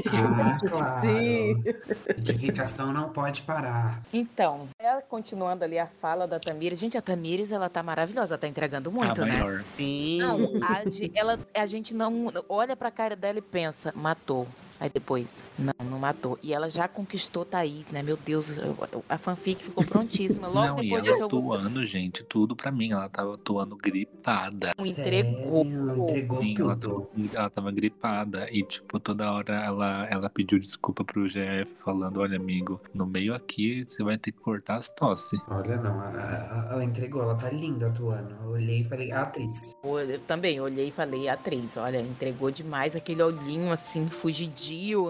Ah, (laughs) claro. Sim. Edificação não pode parar. Então, ela continuando ali a fala da Tamires. Gente, a Tamires, ela tá maravilhosa, tá entregando muito, a né? maior. Sim. Não, a, ela, a gente não olha pra cara dela e pensa, matou. Aí depois, não, não matou. E ela já conquistou Thaís, né? Meu Deus, eu- eu- a fanfic ficou prontíssima. Logo não, e depois ela disso, eu atuando, gente, tudo pra mim. Ela tava atuando gripada. entregou. Sério? Entregou Sim, ela tudo. tava, ela tava gripada e, tipo, toda hora ela, ela pediu desculpa pro GF, falando: Olha, amigo, no meio aqui você vai ter que cortar as tosse. Olha, não, a- a- ela entregou, ela tá linda atuando. Eu olhei e falei, "Ah, atriz. Eu também olhei e falei, atriz, olha, entregou demais aquele olhinho assim,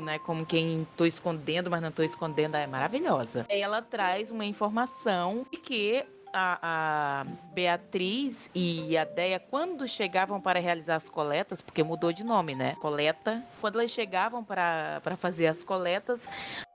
né? Como quem tô escondendo, mas não tô escondendo. É maravilhosa. Ela traz uma informação de que a, a Beatriz e a Deia, quando chegavam para realizar as coletas, porque mudou de nome, né? Coleta. Quando elas chegavam para fazer as coletas,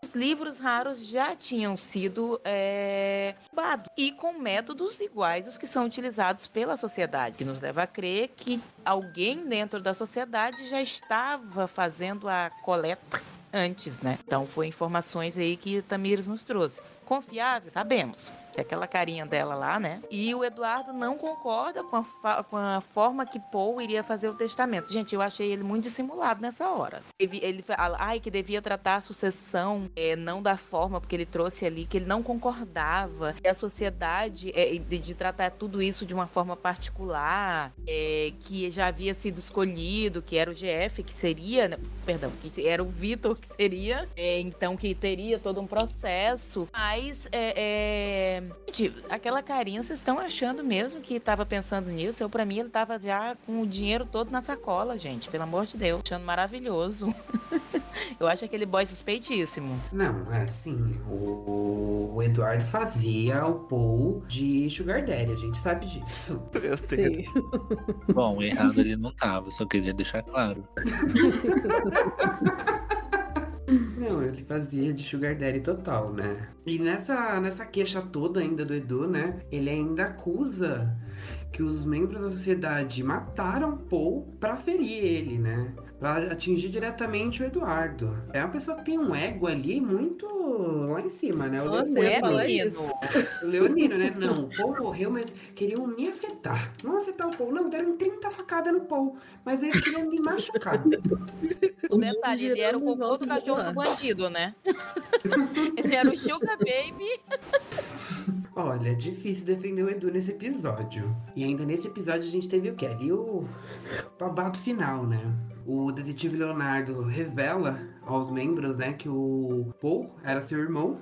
os livros raros já tinham sido é, roubados e com métodos iguais aos que são utilizados pela sociedade, que nos leva a crer que alguém dentro da sociedade já estava fazendo a coleta antes, né? Então foi informações aí que Tamires nos trouxe. Confiável? Sabemos. É aquela carinha dela lá, né? E o Eduardo não concorda com a, com a forma que Paul iria fazer o testamento. Gente, eu achei ele muito dissimulado nessa hora. Ele, ele fala, ai, que devia tratar a sucessão é, não da forma, porque ele trouxe ali que ele não concordava. E a sociedade, é, de, de tratar tudo isso de uma forma particular, é, que já havia sido escolhido, que era o GF, que seria, né, perdão, que era o Vitor, que seria, é, então que teria todo um processo. Mas, é, é, gente, aquela carinha, vocês estão achando mesmo que estava pensando nisso? Eu, pra mim, ele tava já com o dinheiro todo na sacola, gente, pelo amor de Deus, achando maravilhoso. (laughs) Eu acho aquele boy suspeitíssimo. Não, é assim, o, o Eduardo fazia o Paul de Sugar Daddy, a gente sabe disso. (laughs) Meu Deus. Sim. Bom, errado ele não tava, só queria deixar claro. (laughs) Não, ele fazia de Sugar Daddy total, né? E nessa, nessa queixa toda ainda do Edu, né? Ele ainda acusa que os membros da sociedade mataram Paul pra ferir ele, né? Pra atingir diretamente o Eduardo. É uma pessoa que tem um ego ali muito lá em cima, né? O Nossa, Leonino. isso. O Leonino, né? Não, o Paul morreu, mas queriam me afetar. Não afetar o Paul, não, deram 30 facadas no Paul. Mas eles queriam me machucar. O detalhe, ele era o cocô do cachorro do bandido, né? (laughs) ele era o Sugar Baby. (laughs) Olha, é difícil defender o Edu nesse episódio. E ainda nesse episódio a gente teve o quê? Ali o babado final, né? O detetive Leonardo revela aos membros, né, que o Paul era seu irmão.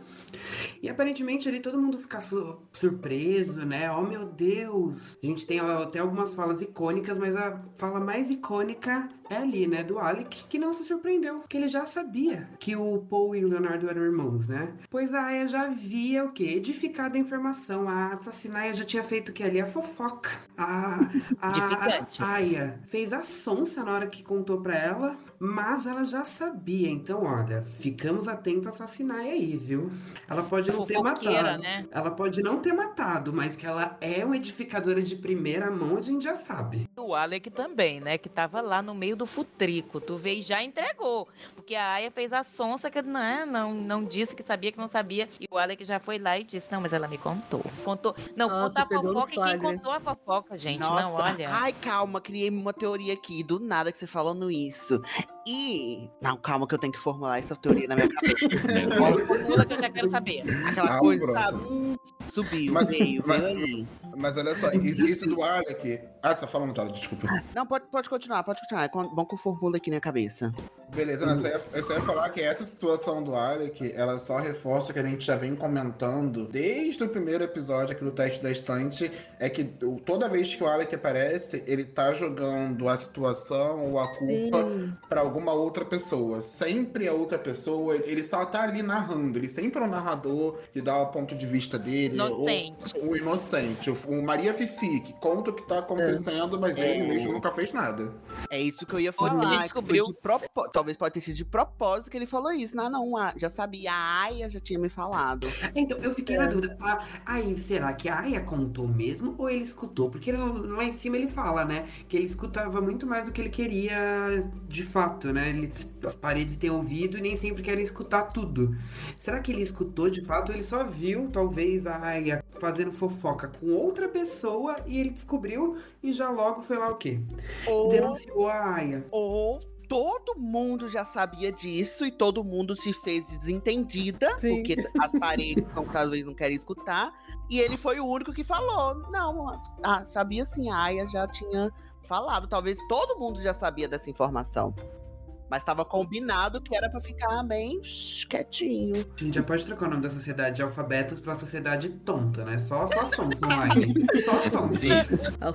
E aparentemente ali todo mundo fica su- surpreso, né? Oh meu Deus! A gente tem até algumas falas icônicas, mas a fala mais icônica é ali, né, do Alec, que não se surpreendeu, que ele já sabia que o Paul e o Leonardo eram irmãos, né? Pois a Aya já havia o quê? Edificado a informação. A assassinaia já tinha feito o que ali? A fofoca. A, a, Edificante. a Aya fez a sonsa na hora que contou pra ela, mas ela já sabia. Então, olha, ficamos atentos a assassinar aí, viu? Ela pode não ter matado. né? Ela pode não ter matado, mas que ela é uma edificadora de primeira mão, a gente já sabe. O Alec também, né? Que tava lá no meio do futrico. Tu vê e já entregou. Porque a Aya fez a sonsa que não, não, não disse que sabia que não sabia. E o Alec já foi lá e disse: Não, mas ela me contou. Contou. Não, Nossa, conta a fofoca e quem contou a fofoca, gente. Nossa, Não, olha. ai, calma, criei uma teoria aqui, do nada que você falando isso. E. Não, calma, que eu tenho que formular essa teoria na minha cabeça. (laughs) Formula que eu já quero saber. Aquela Ah, coisa, sabe? Hum, subiu, Mas- veio, mas- veio ali. Mas olha só, isso isso do Alec. Ah, você tá falando, Tara, desculpa. Não, pode, pode continuar, pode continuar. É com- bom que eu formulo aqui na cabeça. Beleza, não, eu, só ia, eu só ia falar que essa situação do Alec, ela só reforça o que a gente já vem comentando desde o primeiro episódio aqui do teste da estante, é que toda vez que o Alec aparece, ele tá jogando a situação ou a culpa Sim. pra alguma outra pessoa. Sempre a outra pessoa, ele só tá ali narrando, ele sempre é o narrador que dá o ponto de vista dele. Inocente. O, inocente, o, o Maria Fifi, que conta o que tá acontecendo, mas É. ele mesmo nunca fez nada. É isso que eu ia falar. que descobriu- de propó- Talvez pode ter sido de propósito que ele falou isso. Não, não, já sabia. A Aya já tinha me falado. Então, eu fiquei na dúvida. Aí, será que a Aya contou mesmo ou ele escutou? Porque lá em cima ele fala, né? Que ele escutava muito mais do que ele queria de fato, né? Ele, as paredes têm ouvido e nem sempre querem escutar tudo. Será que ele escutou de fato ou ele só viu, talvez, a Aya fazendo fofoca com outra pessoa e ele descobriu e já logo foi lá o quê? Ou, Denunciou a Aya. ou todo mundo já sabia disso e todo mundo se fez desentendida, Sim. porque as paredes não, talvez não querem escutar. E ele foi o único que falou. Não, ah, sabia sim, a Aya já tinha falado. Talvez todo mundo já sabia dessa informação. Mas estava combinado que era pra ficar bem quietinho. A gente já pode trocar o nome da sociedade de alfabetos pra sociedade tonta, né? Só, só (laughs) sons online. Só (laughs) sons.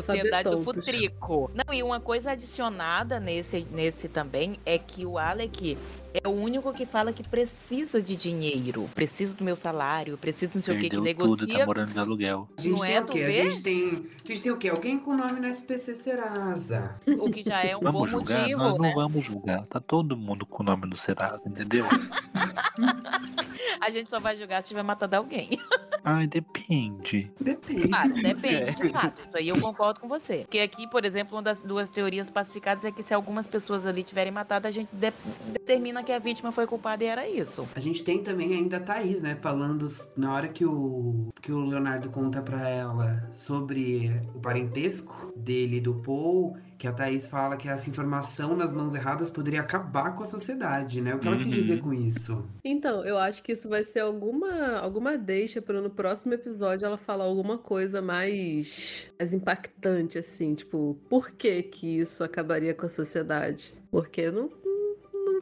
Sociedade do. Futrico. Não, e uma coisa adicionada nesse, nesse também é que o Alec é o único que fala que precisa de dinheiro. Preciso do meu salário, preciso não sei o que, que Perdeu tudo, negocia. tá morando de aluguel. A gente Não tem é, o quê? A gente tem. A gente tem o quê? Alguém com nome no SPC Serasa. O que já é um bom Vamos julgar? motivo, Nós né? não vamos julgar. Tá todo mundo com o nome no Serasa, entendeu? (laughs) A gente só vai julgar se tiver matado alguém. (laughs) Ai, depende. Depende. Ah, (laughs) depende, de fato. Isso aí eu concordo com você. Porque aqui, por exemplo, uma das duas teorias pacificadas é que se algumas pessoas ali tiverem matado, a gente de- determina que a vítima foi culpada e era isso. A gente tem também ainda a Thaís, né? Falando na hora que o, que o Leonardo conta pra ela sobre o parentesco dele e do Paul, que a Thaís fala que essa informação nas mãos erradas poderia acabar com a sociedade, né? O que ela quis Uhum. dizer com isso? Então, eu acho que isso vai ser alguma, alguma deixa para no próximo episódio ela falar alguma coisa mais, mais impactante, assim, tipo, por que que isso acabaria com a sociedade? Porque não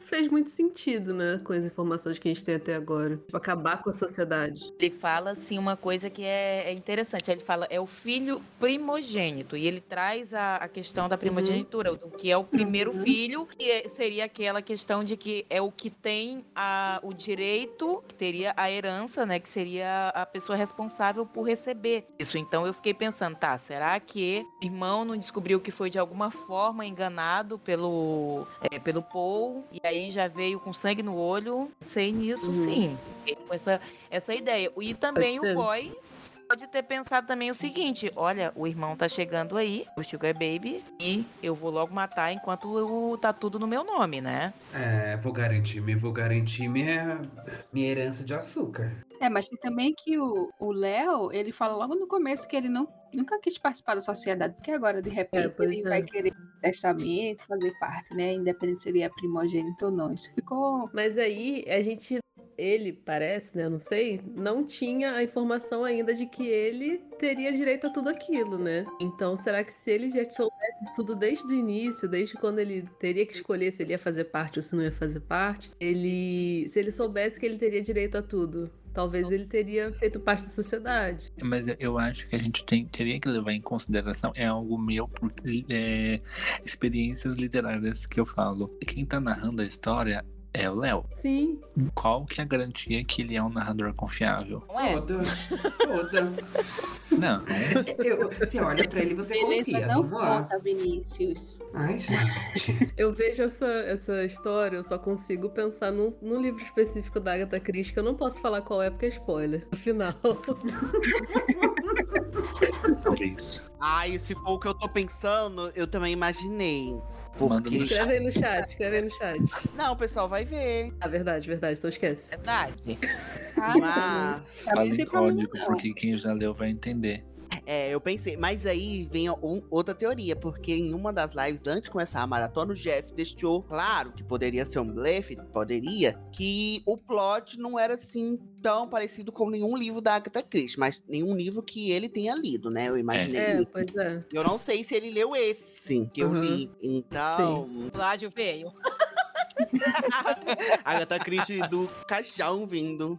fez muito sentido, né, com as informações que a gente tem até agora. Tipo, acabar com a sociedade. Ele fala, assim, uma coisa que é, é interessante. Ele fala, é o filho primogênito. E ele traz a, a questão da primogenitura, do que é o primeiro Uhum. filho, que é- seria aquela questão de que é o que tem a, o direito, que teria a herança, né? Que seria a pessoa responsável por receber isso. Então eu fiquei pensando, tá, será que o irmão não descobriu que foi de alguma forma enganado pelo, é, pelo Paul? E aí já veio com sangue no olho? Sei nisso, Uhum. sim. Com essa, essa ideia. E também o boy pode ter pensado também o seguinte: olha, o irmão tá chegando aí, o Sugar Baby, e eu vou logo matar enquanto eu, tá tudo no meu nome, né? É, vou garantir-me, vou garantir minha, minha herança de açúcar. É, mas tem também que o o Léo, ele fala logo no começo que ele não nunca quis participar da sociedade, porque agora, de repente, pois ele é. vai querer testamento, fazer parte, né? Independente se ele é primogênito ou não. Isso ficou. Mas aí a gente. Ele parece, né? Não sei. Não tinha a informação ainda de que ele teria direito a tudo aquilo, né? Então, será que se ele já soubesse tudo desde o início, desde quando ele teria que escolher se ele ia fazer parte ou se não ia fazer parte, ele. Se ele soubesse que ele teria direito a tudo, talvez ele teria feito parte da sociedade. Mas eu- acho que a gente tem- teria que levar em consideração, é algo meu, porque é, experiências literárias que eu falo. Quem tá narrando a história é o Léo. Sim. Qual que é a garantia que ele é um narrador confiável? É? Toda. Toda. Não, Eu, você olha pra ele e você Beleza, confia. não Vamos lá. conta, Vinícius. Ai, gente. Eu vejo essa, essa história, eu só consigo pensar num, num livro específico da Agatha Christie, que eu não posso falar qual é porque é spoiler. Afinal. por (laughs) isso. Ai, se for o que eu tô pensando, eu também imaginei. Manda Porque. no escreve aí no chat, escreve aí no chat. Não, o pessoal vai ver. Ah, verdade, verdade, então esquece. Verdade. Ah, Mas. Fala não em código, porque quem já leu vai entender. É, eu pensei, mas aí vem um- outra teoria, porque em uma das lives, antes de começar a maratona, o Jeff deixou claro que poderia ser um blefe, poderia, que o plot não era assim tão parecido com nenhum livro da Agatha Christie, mas nenhum livro que ele tenha lido, né? Eu imaginei É, isso. pois é. Eu não sei se ele leu esse que eu Uhum. li. Então, Plágio veio. (laughs) Agatha Christie do caixão vindo.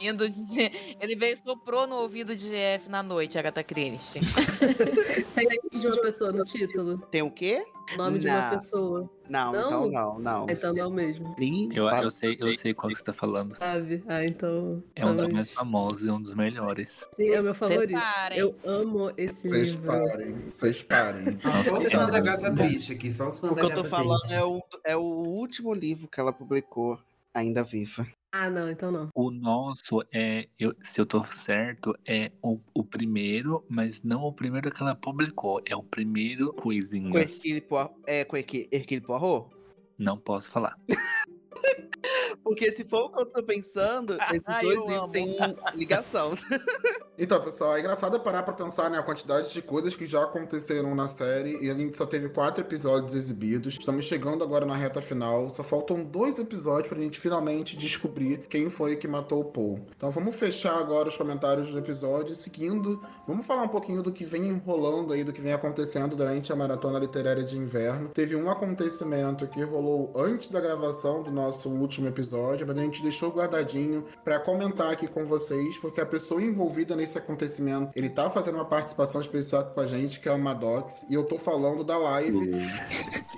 Indo dizer. Ele veio e soprou no ouvido de Jeff na noite, Agatha Christie. (laughs) Tem nome de uma pessoa no título? Tem o quê? Nome de uma Não. pessoa. Não, Não? então não, não. Então não o mesmo. Eu, eu, sei, eu sei qual que você tá falando. Sabe? Ah, então. É um dos mais famosos e um dos melhores. Sim, é o meu favorito. parem. Eu amo esse Vocês livro. parem, vocês parem. Só os fãs da gata triste aqui, só os fãs O da que eu gata tô falando triste. é o, é o último livro que ela publicou, ainda viva. Ah, não, então não. O nosso é, eu- se eu tô certo, é o, o primeiro, mas não o primeiro que ela publicou. É o primeiro Com coisinhas. Hercule Poirot, é, com Hercule Hercule Poirot? Não posso falar. (laughs) Porque se for o que eu tô pensando, (laughs) esses Ai, dois eu livros amo. têm (laughs) ligação. Então, pessoal, é engraçado parar pra pensar né, a quantidade de coisas que já aconteceram na série e a gente só teve quatro episódios exibidos. Estamos chegando agora na reta final, só faltam dois episódios pra gente finalmente descobrir quem foi que matou o Paul. Então vamos fechar agora os comentários do episódio, seguindo, vamos falar um pouquinho do que vem rolando aí, do que vem acontecendo durante a Maratona Literária de Inverno. Teve um acontecimento que rolou antes da gravação do nosso último episódio, mas a gente deixou guardadinho pra comentar aqui com vocês, porque a pessoa envolvida nesse acontecimento, ele tá fazendo uma participação especial com a gente, que é o Madox, e eu tô falando da live,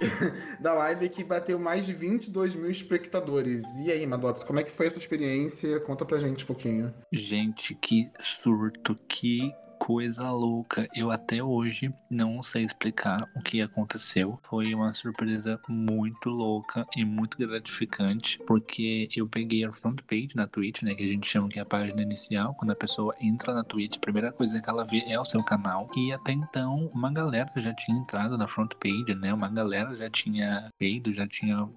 (laughs) da live que bateu mais de 22 mil espectadores. E aí, Madox, como é que foi essa experiência? Conta pra gente um pouquinho. Gente, que surto, que coisa louca. Eu até hoje não sei explicar o que aconteceu. Foi uma surpresa muito louca e muito gratificante, porque eu peguei a front page na Twitch, né, que a gente chama que é a página inicial, quando a pessoa entra na Twitch, a primeira coisa que ela vê é o seu canal. E até então, uma galera já tinha entrado na front page, né? Uma galera já tinha feito, já tinha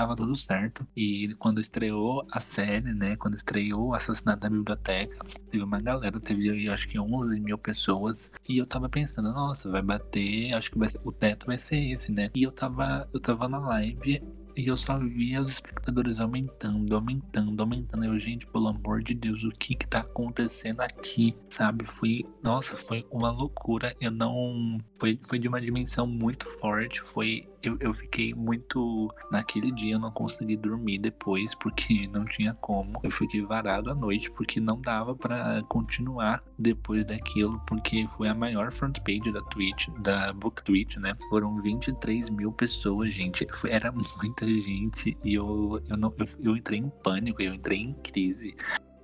tava tudo certo. E quando estreou a série, né? Quando estreou o Assassinato da Biblioteca, teve uma galera, teve acho que 11 mil pessoas. E eu tava pensando, nossa, vai bater, acho que vai ser- o teto vai ser esse, né? E eu tava, eu tava na live. E eu só via os espectadores aumentando, aumentando, aumentando. Eu, gente, pelo amor de Deus, o que que tá acontecendo aqui? Sabe? Foi, nossa, foi uma loucura. Eu não. Foi, foi de uma dimensão muito forte. Foi. Eu, eu fiquei muito. Naquele dia eu não consegui dormir depois, porque (laughs) não tinha como. Eu fiquei varado à noite, porque não dava pra continuar depois daquilo, porque foi a maior front page da Twitch, da Book Twitch, né? Foram 23 mil pessoas, gente. Foi, era (laughs) muita gente e eu, eu, não, eu, eu entrei em pânico, eu entrei em crise.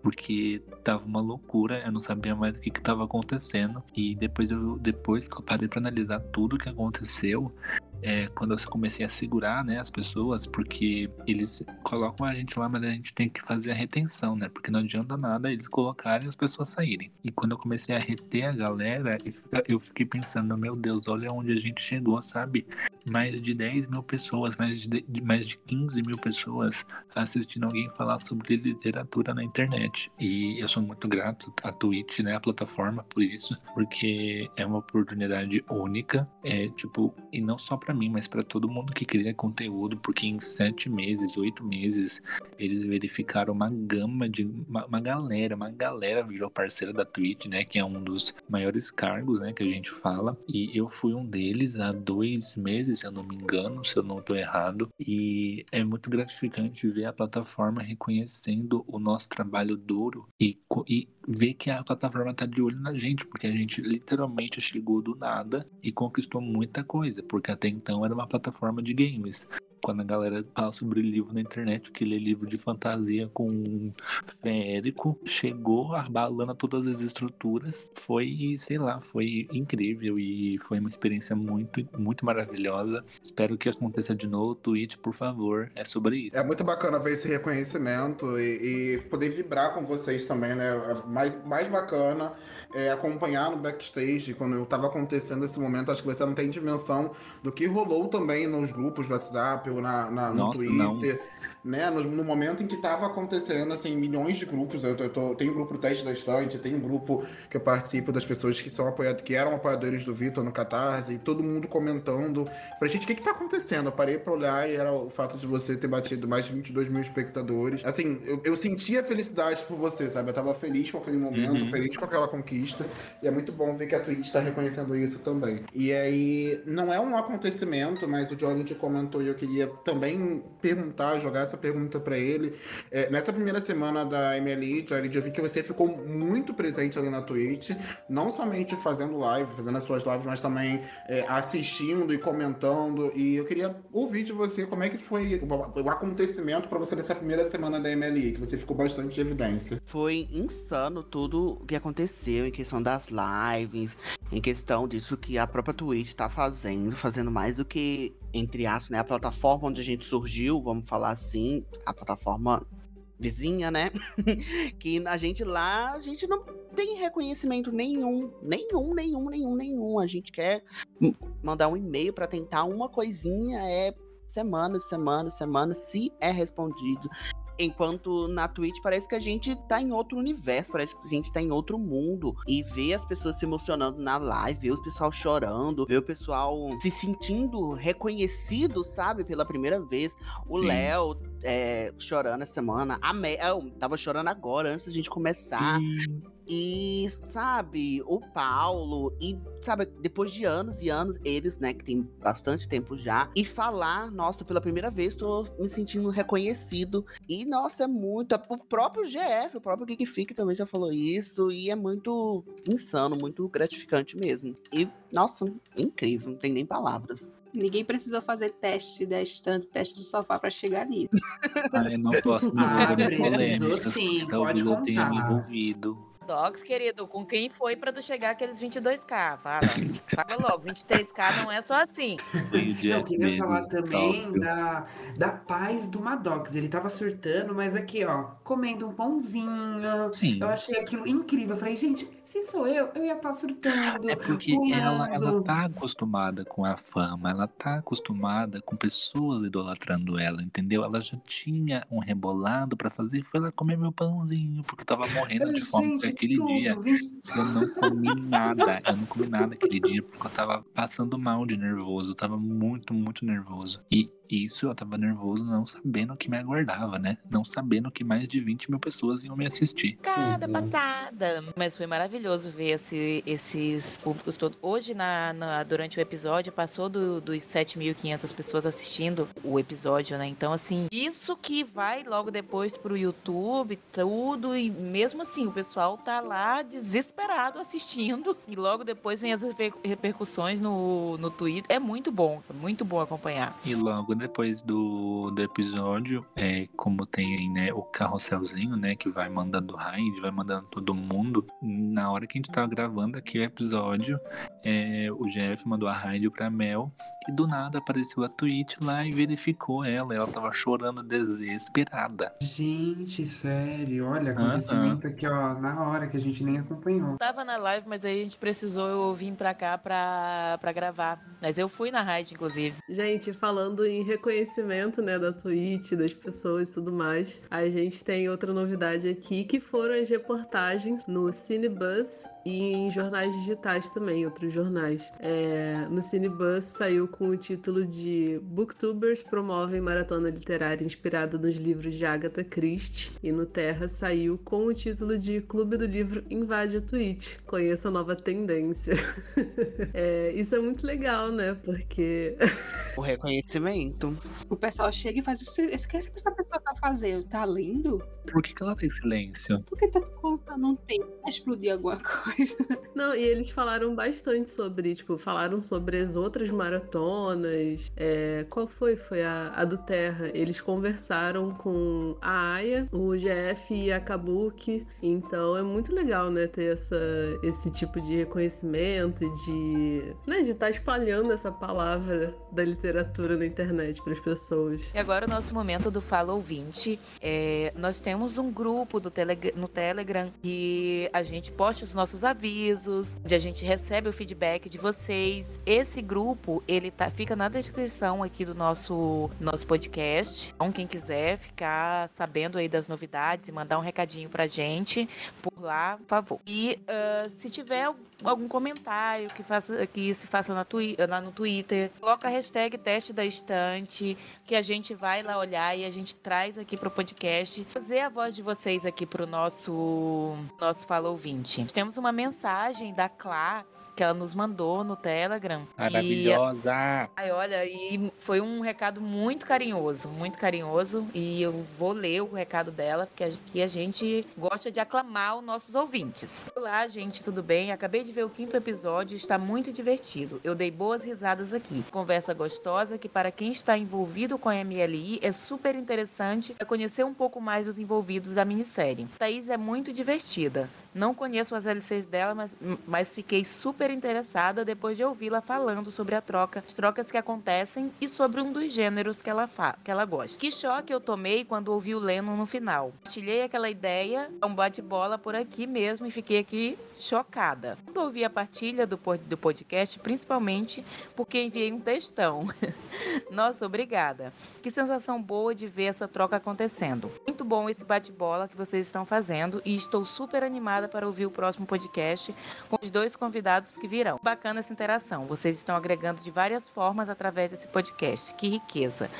Porque tava uma loucura, eu não sabia mais o que, que tava acontecendo. E depois, eu, depois que eu parei pra analisar tudo que aconteceu, é, quando eu comecei a segurar, né, as pessoas, porque eles colocam a gente lá, mas a gente tem que fazer a retenção, né? Porque não adianta nada eles colocarem e as pessoas saírem. E quando eu comecei a reter a galera, eu fiquei pensando, meu Deus, olha onde a gente chegou, sabe? Mais de 10 mil pessoas, mais de, mais de 15 mil pessoas assistindo alguém falar sobre literatura na internet. E eu sou muito grato à Twitch, né, a plataforma, por isso, porque é uma oportunidade única, é tipo, e não só para mim, mas para todo mundo que cria conteúdo, porque em sete meses, oito meses, eles verificaram uma gama de uma, uma galera, uma galera virou parceira da Twitch, né, que é um dos maiores cargos, né, que a gente fala, e eu fui um deles há dois meses, se eu não me engano, se eu não estou errado, e é muito gratificante ver a plataforma reconhecendo o nosso trabalho duro e, e ver que a plataforma tá de olho na gente, porque a gente literalmente chegou do nada e conquistou muita coisa, porque até então era uma plataforma de games quando a galera fala sobre livro na internet, que lê livro de fantasia com um férico, chegou abalando todas as estruturas, foi, sei lá, foi incrível e foi uma experiência muito, muito maravilhosa. Espero que aconteça de novo. Twitch, por favor, é sobre isso. É muito bacana ver esse reconhecimento e, e poder vibrar com vocês também, né? Mais, mais bacana é acompanhar no backstage, quando estava acontecendo esse momento, acho que você não tem dimensão do que rolou também nos grupos do WhatsApp, na, na no Nossa, Twitter. não. Né, no, no momento em que estava acontecendo, assim, milhões de grupos. Eu, eu tô- tem um grupo Teste da Estante, tem um grupo que eu participo das pessoas que são apoiadas, que eram apoiadores do Vitor no Catarse, e todo mundo comentando. Falei, gente, o que que tá acontecendo? Eu parei pra olhar e era o fato de você ter batido mais de 22 mil espectadores. Assim, eu, eu sentia felicidade por você, sabe? Eu tava feliz com aquele momento, Uhum. feliz com aquela conquista. E é muito bom ver que a Twitch tá reconhecendo isso também. E aí, não é um acontecimento, mas o Jordan te comentou e eu queria também perguntar, jogar essa pergunta pra ele. É, nessa primeira semana da MLI, Jordan, eu vi que você ficou muito presente ali na Twitch, não somente fazendo live, fazendo as suas lives, mas também é, assistindo e comentando. E eu queria ouvir de você como é que foi o, o acontecimento pra você nessa primeira semana da MLI, que você ficou bastante em evidência. Foi insano tudo o que aconteceu em questão das lives, em questão disso que a própria Twitch tá fazendo, fazendo mais do que, entre aspas, né, a plataforma onde a gente surgiu, vamos falar assim, a plataforma vizinha, né? (laughs) que a gente lá, a gente não tem reconhecimento nenhum, nenhum, nenhum, nenhum, nenhum. A gente quer mandar um e-mail pra tentar uma coisinha, é semana, semana, semana, se é respondido. Enquanto na Twitch parece que a gente tá em outro universo, parece que a gente tá em outro mundo. E ver as pessoas se emocionando na live, ver o pessoal chorando, ver o pessoal se sentindo reconhecido, sabe, pela primeira vez. O Sim. Léo é, chorando essa semana. A Mel tava chorando agora, antes da gente começar. E, sabe, o Paulo, e, sabe, depois de anos e anos, eles, né, que tem bastante tempo já, e falar, nossa, pela primeira vez tô me sentindo reconhecido. E, nossa, é muito. O próprio GF, o próprio Geek também já falou isso, e é muito insano, muito gratificante mesmo. E, nossa, incrível, não tem nem palavras. Ninguém precisou fazer teste da estante, teste do sofá pra chegar nisso. (laughs) Ah, eu não posso (laughs) me Ah, precisou sim, talvez pode eu tenha me envolvido. Dogs, querido, com quem foi pra tu chegar aqueles 22k? Fala. Fala logo, 23k não é só assim. Eu queria falar também da, da paz do Maddox. Ele tava surtando, mas aqui, ó, comendo um pãozinho. Sim. Eu achei aquilo incrível. Eu falei, gente, se sou eu, eu ia estar surtando. É porque ela, ela tá acostumada com a fama, ela tá acostumada com pessoas idolatrando ela, entendeu? Ela já tinha um rebolado pra fazer e foi lá comer meu pãozinho, porque eu tava morrendo de fome Gente, naquele tudo, dia. vinte- Eu não comi nada, eu não comi nada aquele dia porque eu tava passando mal de nervoso, eu tava muito, muito nervoso. E isso eu tava nervoso não sabendo o que me aguardava, né? Não sabendo que mais de 20 mil pessoas iam me assistir. Cada Uhum. passada. Mas foi maravilhoso ver esse- esses públicos todos. Hoje, na, na- durante o episódio, passou do- dos 7.500 pessoas assistindo o episódio, né? Então, assim, isso que vai logo depois pro YouTube, tudo. E mesmo assim, o pessoal tá lá desesperado assistindo. E logo depois vem as reper- repercussões no, no Twitter. É muito bom, é muito bom acompanhar. E logo depois do, do episódio, é, como tem né, o carrosselzinho, né, que vai mandando raid, vai mandando todo mundo. Na hora que a gente tava gravando aqui o episódio, é, o Jeff mandou a raid pra Mel E do nada apareceu a Twitch lá e verificou ela. Ela tava chorando desesperada. Gente, sério, olha, acontecimento aqui, ó, na hora que a gente nem acompanhou. Tava na live, mas aí a gente precisou eu vir pra cá pra, pra gravar. Mas eu fui na raid, inclusive. Gente, falando em reconhecimento, né, da Twitch, das pessoas e tudo mais, a gente tem outra novidade aqui, que foram as reportagens no Cinebus e em jornais digitais também, outros jornais. É, no Cinebus saiu com o título de Booktubers promovem maratona literária inspirada nos livros de Agatha Christie e no Terra saiu com o título de Clube do Livro invade a Twitch. Conheça a nova tendência. (laughs) É, isso é muito legal, né? Porque O reconhecimento. O pessoal chega e faz isso. Isso que essa pessoa tá fazendo? Tá lendo? Por que, que ela tem silêncio? Por que tá contando um tempo pra explodir alguma coisa? (laughs) Não, e eles falaram bastante sobre, tipo, falaram sobre as outras maratonas. É, qual foi? Foi a, a do Terra. Eles conversaram com a Aya, o GF e a Kabuki. Então é muito legal, né, ter essa, esse tipo de reconhecimento e de. né, de estar espalhando essa palavra da literatura na internet para as pessoas. E agora o nosso momento do Fala Ouvinte. É, nós temos um grupo Teleg- no Telegram que a gente posta os nossos avisos, onde a gente recebe o feedback de vocês. Esse grupo, ele tá, fica na descrição aqui do nosso, nosso podcast. Então, quem quiser ficar sabendo aí das novidades e mandar um recadinho pra gente, por lá, por favor. E ah, se tiver algum comentário que, faça, que se faça na twi- lá no Twitter, coloca a hashtag teste da estante, que a gente vai lá olhar e a gente traz aqui pro podcast, fazer a voz de vocês aqui pro nosso nosso Fala Ouvinte. Temos uma mensagem da Clá que ela nos mandou no Telegram. E Maravilhosa! Ai, olha, e foi um recado muito carinhoso, muito carinhoso. E eu vou ler o recado dela, porque a, que a gente gosta de aclamar os nossos ouvintes. Olá, gente, tudo bem? Acabei de ver o quinto episódio e está muito divertido. Eu dei boas risadas aqui. Conversa gostosa que, para quem está envolvido com a MLI, é super interessante conhecer um pouco mais dos envolvidos da minissérie. Thaís é muito divertida. Não conheço as LCs dela, mas, mas fiquei super interessada depois de ouvi-la falando sobre a troca, as trocas que acontecem e sobre um dos gêneros que ela, fa que ela gosta. Que choque eu tomei quando ouvi o Lennon no final. Partilhei aquela ideia, um bate-bola por aqui mesmo e fiquei aqui chocada. Quando ouvi a partilha do, do podcast, principalmente porque enviei um textão. (laughs) Nossa, obrigada. Que sensação boa de ver essa troca acontecendo. Muito bom esse bate-bola que vocês estão fazendo e estou super animada para ouvir o próximo podcast com os dois convidados que virão. Bacana essa interação. Vocês estão agregando de várias formas através desse podcast. Que riqueza.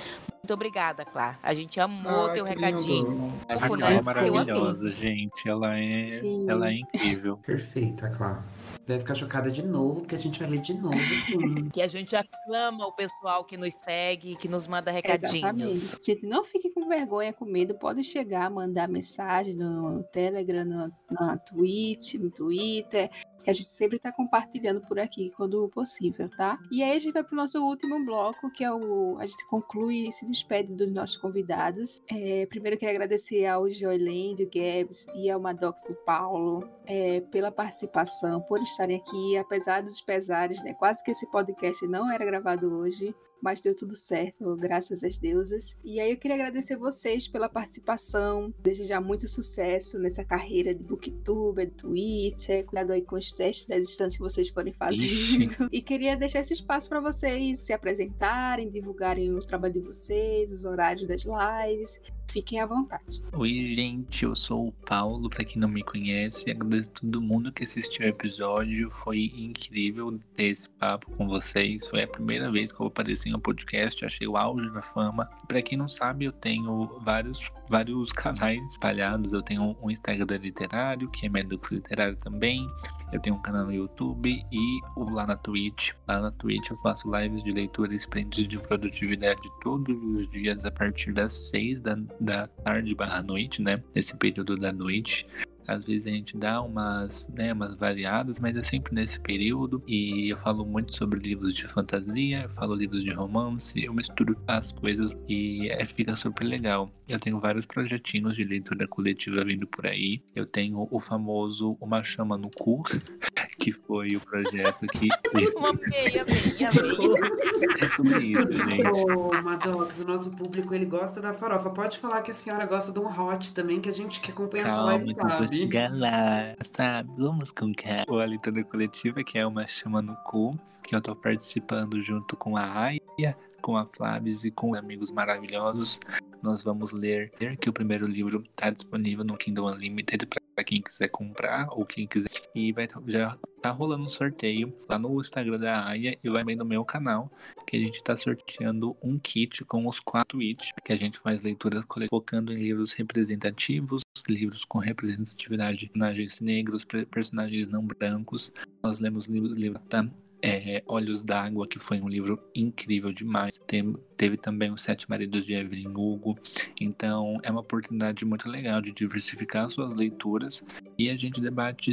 Muito obrigada, Clá. A gente amou Ai, teu recadinho. lindo. A Clara é maravilhosa, gente. Ela é, Sim. ela é incrível. Perfeita, Clá. Deve ficar chocada de novo, porque a gente vai ler de novo. Sim. (laughs) Que a gente aclama o pessoal que nos segue, que nos manda recadinhos. Exatamente. Gente, não fique com vergonha, com medo. Pode chegar, mandar mensagem no Telegram, no, na Twitch, no Twitter. Que a gente sempre está compartilhando por aqui quando possível, tá? E aí a gente vai pro nosso último bloco, que é o. A gente conclui e se despede dos nossos convidados. É, primeiro eu queria agradecer ao Joyland, o Gabs e ao Madox o Paulo é, pela participação, por estarem aqui, apesar dos pesares, né? Quase que esse podcast não era gravado hoje mas deu tudo certo, graças às deusas. E aí eu queria agradecer vocês pela participação, desejar muito sucesso nessa carreira de booktuber, de Twitter, cuidado aí com os testes das instâncias que vocês forem fazendo. (laughs) E queria deixar esse espaço para vocês se apresentarem, divulgarem o trabalho de vocês, os horários das lives. Fiquem à vontade. Oi, gente, eu sou o Paulo, pra quem não me conhece. Agradeço a todo mundo que assistiu o episódio. Foi incrível ter esse papo com vocês. Foi a primeira vez que eu apareci em um podcast, achei o auge da fama. Pra quem não sabe, eu tenho vários, vários (laughs) canais espalhados. Eu tenho um Instagram literário, que é Medux Literário também. Eu tenho um canal no YouTube e lá na Twitch. Lá na Twitch eu faço lives de leitura e sprints de produtividade todos os dias a partir das 6 da, da tarde barra noite, né? Nesse período da noite. Às vezes a gente dá umas, né, umas variadas, mas é sempre nesse período. E eu falo muito sobre livros de fantasia, eu falo livros de romance, eu misturo as coisas e é, fica super legal. Eu tenho vários projetinhos de leitura coletiva vindo por aí. Eu tenho o famoso Uma Chama no Cu, (laughs) que foi o projeto que. Amei, amei, amei. sobre isso, gente. Ô, Maddox, o nosso público, ele gosta da farofa. Pode falar que a senhora gosta de um hot também, que a gente que acompanha essa Calma, live que eu vou sabe. sabe? Vamos com calma. O Alitana Coletiva, que é uma chama no cu, que eu tô participando junto com a Aya, com a Flavis e com amigos maravilhosos. Nós vamos ler, que o primeiro livro tá disponível no Kindle Unlimited para quem quiser comprar ou quem quiser. E vai tá- já tá rolando um sorteio lá no Instagram da Aya e vai bem no meu canal, que a gente tá sorteando um kit com os quatro tweets, que a gente faz leituras focando em livros representativos, livros com representatividade de personagens negros, per- personagens não brancos. Nós lemos livros, livros tá? É, Olhos d'Água, que foi um livro incrível demais. Tem- teve também Os Sete Maridos de Evelyn Hugo. Então, é uma oportunidade muito legal de diversificar suas leituras e a gente debate.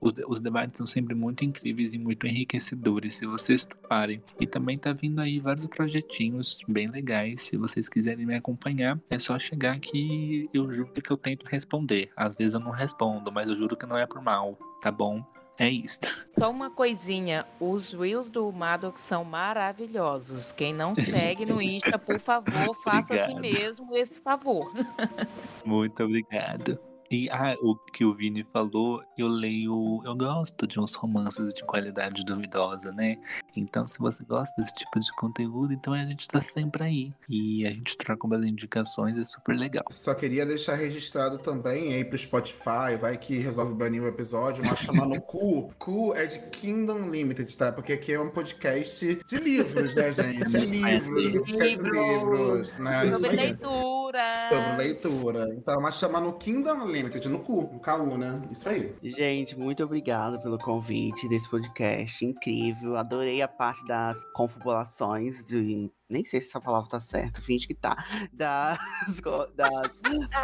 Os, os debates são sempre muito incríveis e muito enriquecedores, se vocês toparem. E também tá vindo aí vários projetinhos bem legais. Se vocês quiserem me acompanhar, é só chegar que eu juro que eu tento responder. Às vezes eu não respondo, mas eu juro que não é por mal, tá bom? É isto. Só uma coisinha, os reels do Maddox são maravilhosos. Quem não (laughs) segue no Insta, por favor, faça a si mesmo esse favor. (laughs) Muito obrigado. E ah, o que o Vini falou, eu leio, eu gosto de uns romances de qualidade duvidosa, né? Então, se você gosta desse tipo de conteúdo, então a gente tá sempre aí. E a gente troca umas indicações, é super legal. Só queria deixar registrado também aí pro Spotify, vai que resolve banir o episódio, mas chamando cu. (laughs) Cu é de Kingdom Limited, tá? Porque aqui é um podcast de livros, né, gente? É (laughs) livro, podcast de livros, né? Sobre leitura. Sobre leitura. Então, mas chamando Kingdom Limited, no cu, no KU, né? Isso aí. Gente, muito obrigado pelo convite desse podcast incrível. Adorei a parte das confabulações de. Nem sei se essa palavra tá certa, finge que tá. Das, das,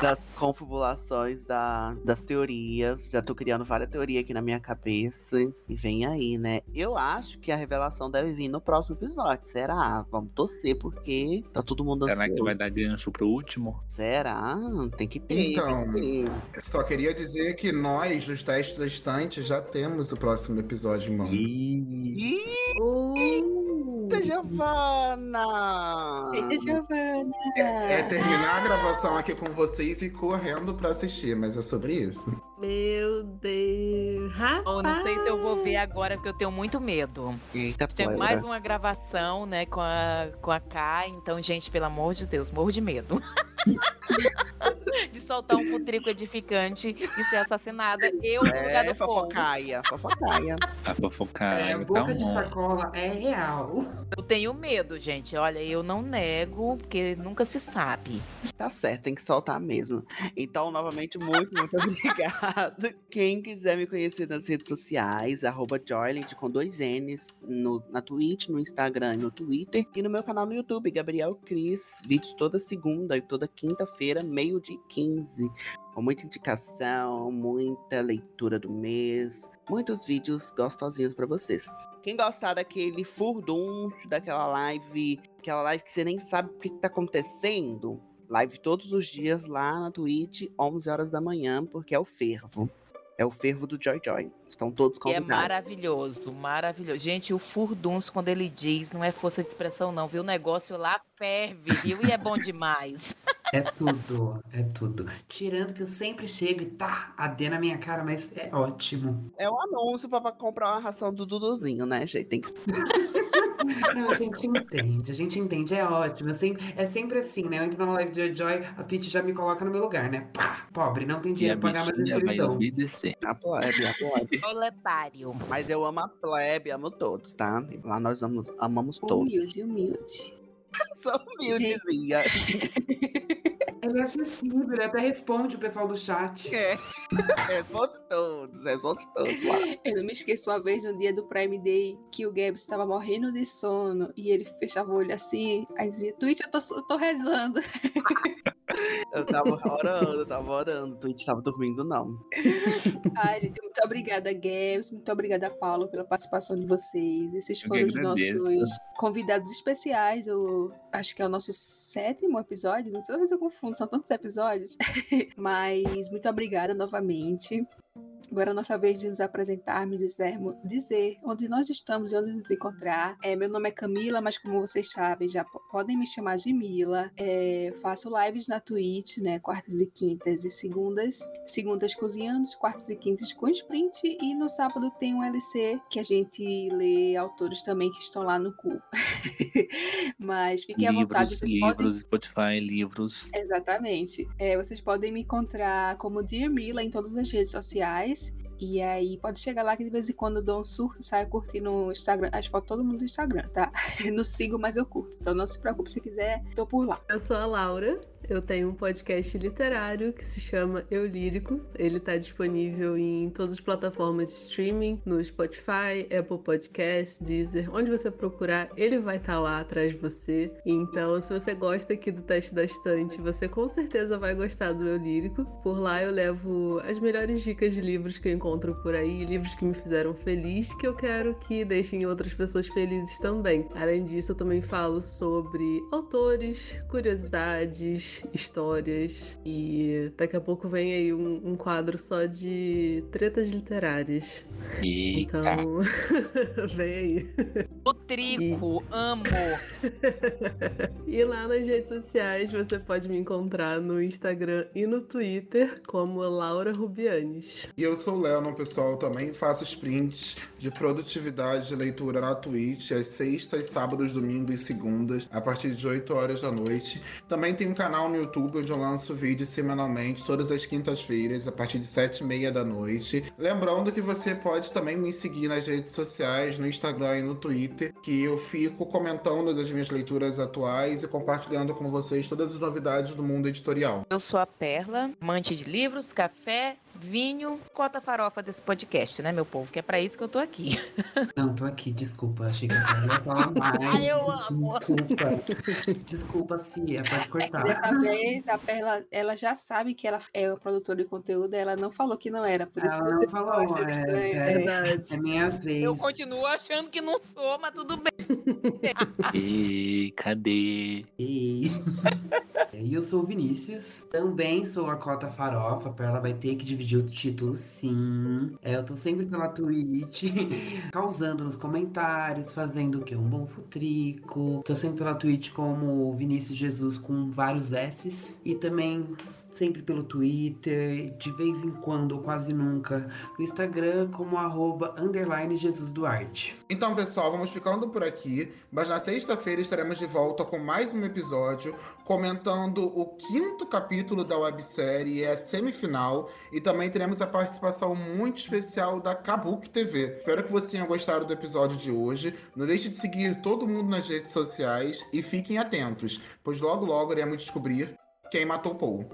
das confabulações da, das teorias. Já tô criando várias teorias aqui na minha cabeça. E vem aí, né? Eu acho que a revelação deve vir no próximo episódio. Será? Vamos torcer, porque tá todo mundo Será que ansioso. vai dar gancho pro último? Será? Tem que ter. Então, tem que ter. Só queria dizer que nós, dos testes da estante, já temos o próximo episódio em mão. Ih, Uh, Eita, Giovana! Eita, Giovana! É terminar a gravação aqui com vocês e correndo pra assistir, mas é sobre isso. meu Deus. Rapaz. Ou não sei se eu vou ver agora, porque eu tenho muito medo. Eita, Tem pô, mais uma gravação, né, com a, com a Kai. Então, gente, pelo amor de Deus, morro de medo. (laughs) de soltar um futrico edificante e ser assassinada. Eu no lugar É, do povo. fofocaia, fofocaia. A fofocar, É, tá boca de um- sacola é real. Eu tenho medo, gente. Olha, eu não nego, porque nunca se sabe. Tá certo, tem que soltar mesmo. Então, novamente, muito, muito (laughs) obrigado. Quem quiser me conhecer nas redes sociais, arroba Joyland com dois N's no, na Twitch, no Instagram e no Twitter. E no meu canal no YouTube, Gabriel Cris. Vídeos toda segunda e toda quinta-feira, meio de 15. Com muita indicação, muita leitura do mês, muitos vídeos gostosinhos pra vocês. Quem gostar daquele furdunço, daquela live, aquela live que você nem sabe o que, que tá acontecendo, live todos os dias lá na Twitch, 11 horas da manhã, porque é o fervo. É o fervo do Joy Joy. Estão todos é convidados. maravilhoso, maravilhoso. Gente, o furdunço, quando ele diz, não é força de expressão, não, viu? O negócio lá ferve, viu? E é bom demais. (laughs) É tudo, é tudo. Tirando que eu sempre chego e tá, a D na minha cara, mas é ótimo. É um anúncio pra, pra comprar uma ração do Duduzinho, né, gente? Tem que... (laughs) Não, a gente entende, a gente entende, é ótimo. Eu sempre, é sempre assim, né? Eu entro na live de Joy, a Twitch já me coloca no meu lugar, né? Pá, pobre, não tem dinheiro pra pagar mais inscrição. A plebe, a plebe. (laughs) Proletário. Mas eu amo a plebe, amo todos, tá? Lá nós amamos, amamos todos. Humilde, humilde. (laughs) Sou humildezinha. (laughs) Ele é acessível, ele até responde o pessoal do chat. É. (laughs) Responde todos, responde todos lá. Eu não me esqueço uma vez no dia do Prime Day que o Gabs estava morrendo de sono e ele fechava o olho assim, aí dizia, Twitch, eu tô, eu tô rezando. (laughs) Eu tava orando, eu tava orando. O Twitch tava dormindo, não. Ai, gente, muito obrigada, Gabs, muito obrigada, Paulo, pela participação de vocês. Esses foram os nossos convidados especiais do. Acho que é o nosso sétimo episódio. Toda vez eu confundo, são tantos episódios. (laughs) Mas muito obrigada novamente. Agora é a nossa vez de nos apresentarmos, dizermos, dizer onde nós estamos e onde nos encontrar. É, meu nome é Camila, mas como vocês sabem, já podem me chamar de Mila. É, faço lives na Twitch, né? Quartas e quintas e segundas. Segundas cozinhando, quartas e quintas com sprint. E no sábado tem um LC que a gente lê autores também que estão lá no cu. (laughs) mas fiquem livros, à vontade. Vocês livros, podem... Spotify, livros. Exatamente. É, vocês podem me encontrar como Dear Mila em todas as redes sociais. E aí pode chegar lá que de vez em quando eu dou um surto, saio curtindo no Instagram, as fotos todo mundo do Instagram, tá? (laughs) Não sigo, mas eu curto. Então não se preocupe se quiser, tô por lá. Eu sou a Laura, eu tenho um podcast literário que se chama Eu Lírico. Ele está disponível em todas as plataformas de streaming, no Spotify, Apple Podcasts, Deezer, onde você procurar, ele vai estar tá lá atrás de você. Então, se você gosta aqui do Teste da Estante, você com certeza vai gostar do Eu Lírico. Por lá eu levo as melhores dicas de livros que eu encontro por aí, livros que me fizeram feliz, que eu quero que deixem outras pessoas felizes também. Além disso, eu também falo sobre autores, curiosidades, histórias. E daqui a pouco vem aí um, um quadro só de tretas literárias. Eita. Então, (laughs) vem aí. O trico, amo. (laughs) e lá nas redes sociais você pode me encontrar no Instagram e no Twitter como Laura Rubianes. E eu sou o Leon, pessoal. Também faço sprints de produtividade de leitura na Twitch, às sextas, sábados, domingos e segundas, a partir de 8 horas da noite. Também tem um canal no YouTube onde eu lanço vídeos semanalmente, todas as quintas-feiras, a partir de 7 e meia da noite. Lembrando que você pode também me seguir nas redes sociais, no Instagram e no Twitter, que eu fico comentando das minhas leituras atuais e compartilhando com vocês todas as novidades do mundo editorial. Eu sou a Perla, amante de livros, café, vinho, cota farofa desse podcast, né, meu povo? Que é pra isso que eu tô aqui. (laughs) Não, tô aqui, desculpa. Achei que a Perla ia falar mais. Ai, eu amo. Desculpa. Desculpa, Cia, pode cortar. Dessa vez, a Perla, ela já sabe que ela é o produtor de conteúdo, ela não falou que não era, por isso Ela que não você falou, é, estranho. é. Verdade. É minha vez. Eu continuo achando que não sou, mas tudo bem. (laughs) E cadê? (laughs) E eu sou o Vinícius, também sou a Cota Farofa, a Perla vai ter que dividir o título, sim. É, eu tô sempre pela Twitch, (laughs) causando nos comentários, fazendo o quê? Um bom futrico. Tô sempre pela Twitch como Vinícius Jesus com vários S's. E também sempre pelo Twitter, de vez em quando, ou quase nunca, no Instagram como arroba underline Jesus Duarte. Então, pessoal, vamos ficando por aqui, mas na sexta-feira estaremos de volta com mais um episódio comentando o quinto capítulo da websérie, é a semifinal, e também teremos a participação muito especial da Kabuki TV. Espero que você tenha gostado do episódio de hoje. Não deixe de seguir todo mundo nas redes sociais e fiquem atentos, pois logo logo iremos descobrir quem matou Paul.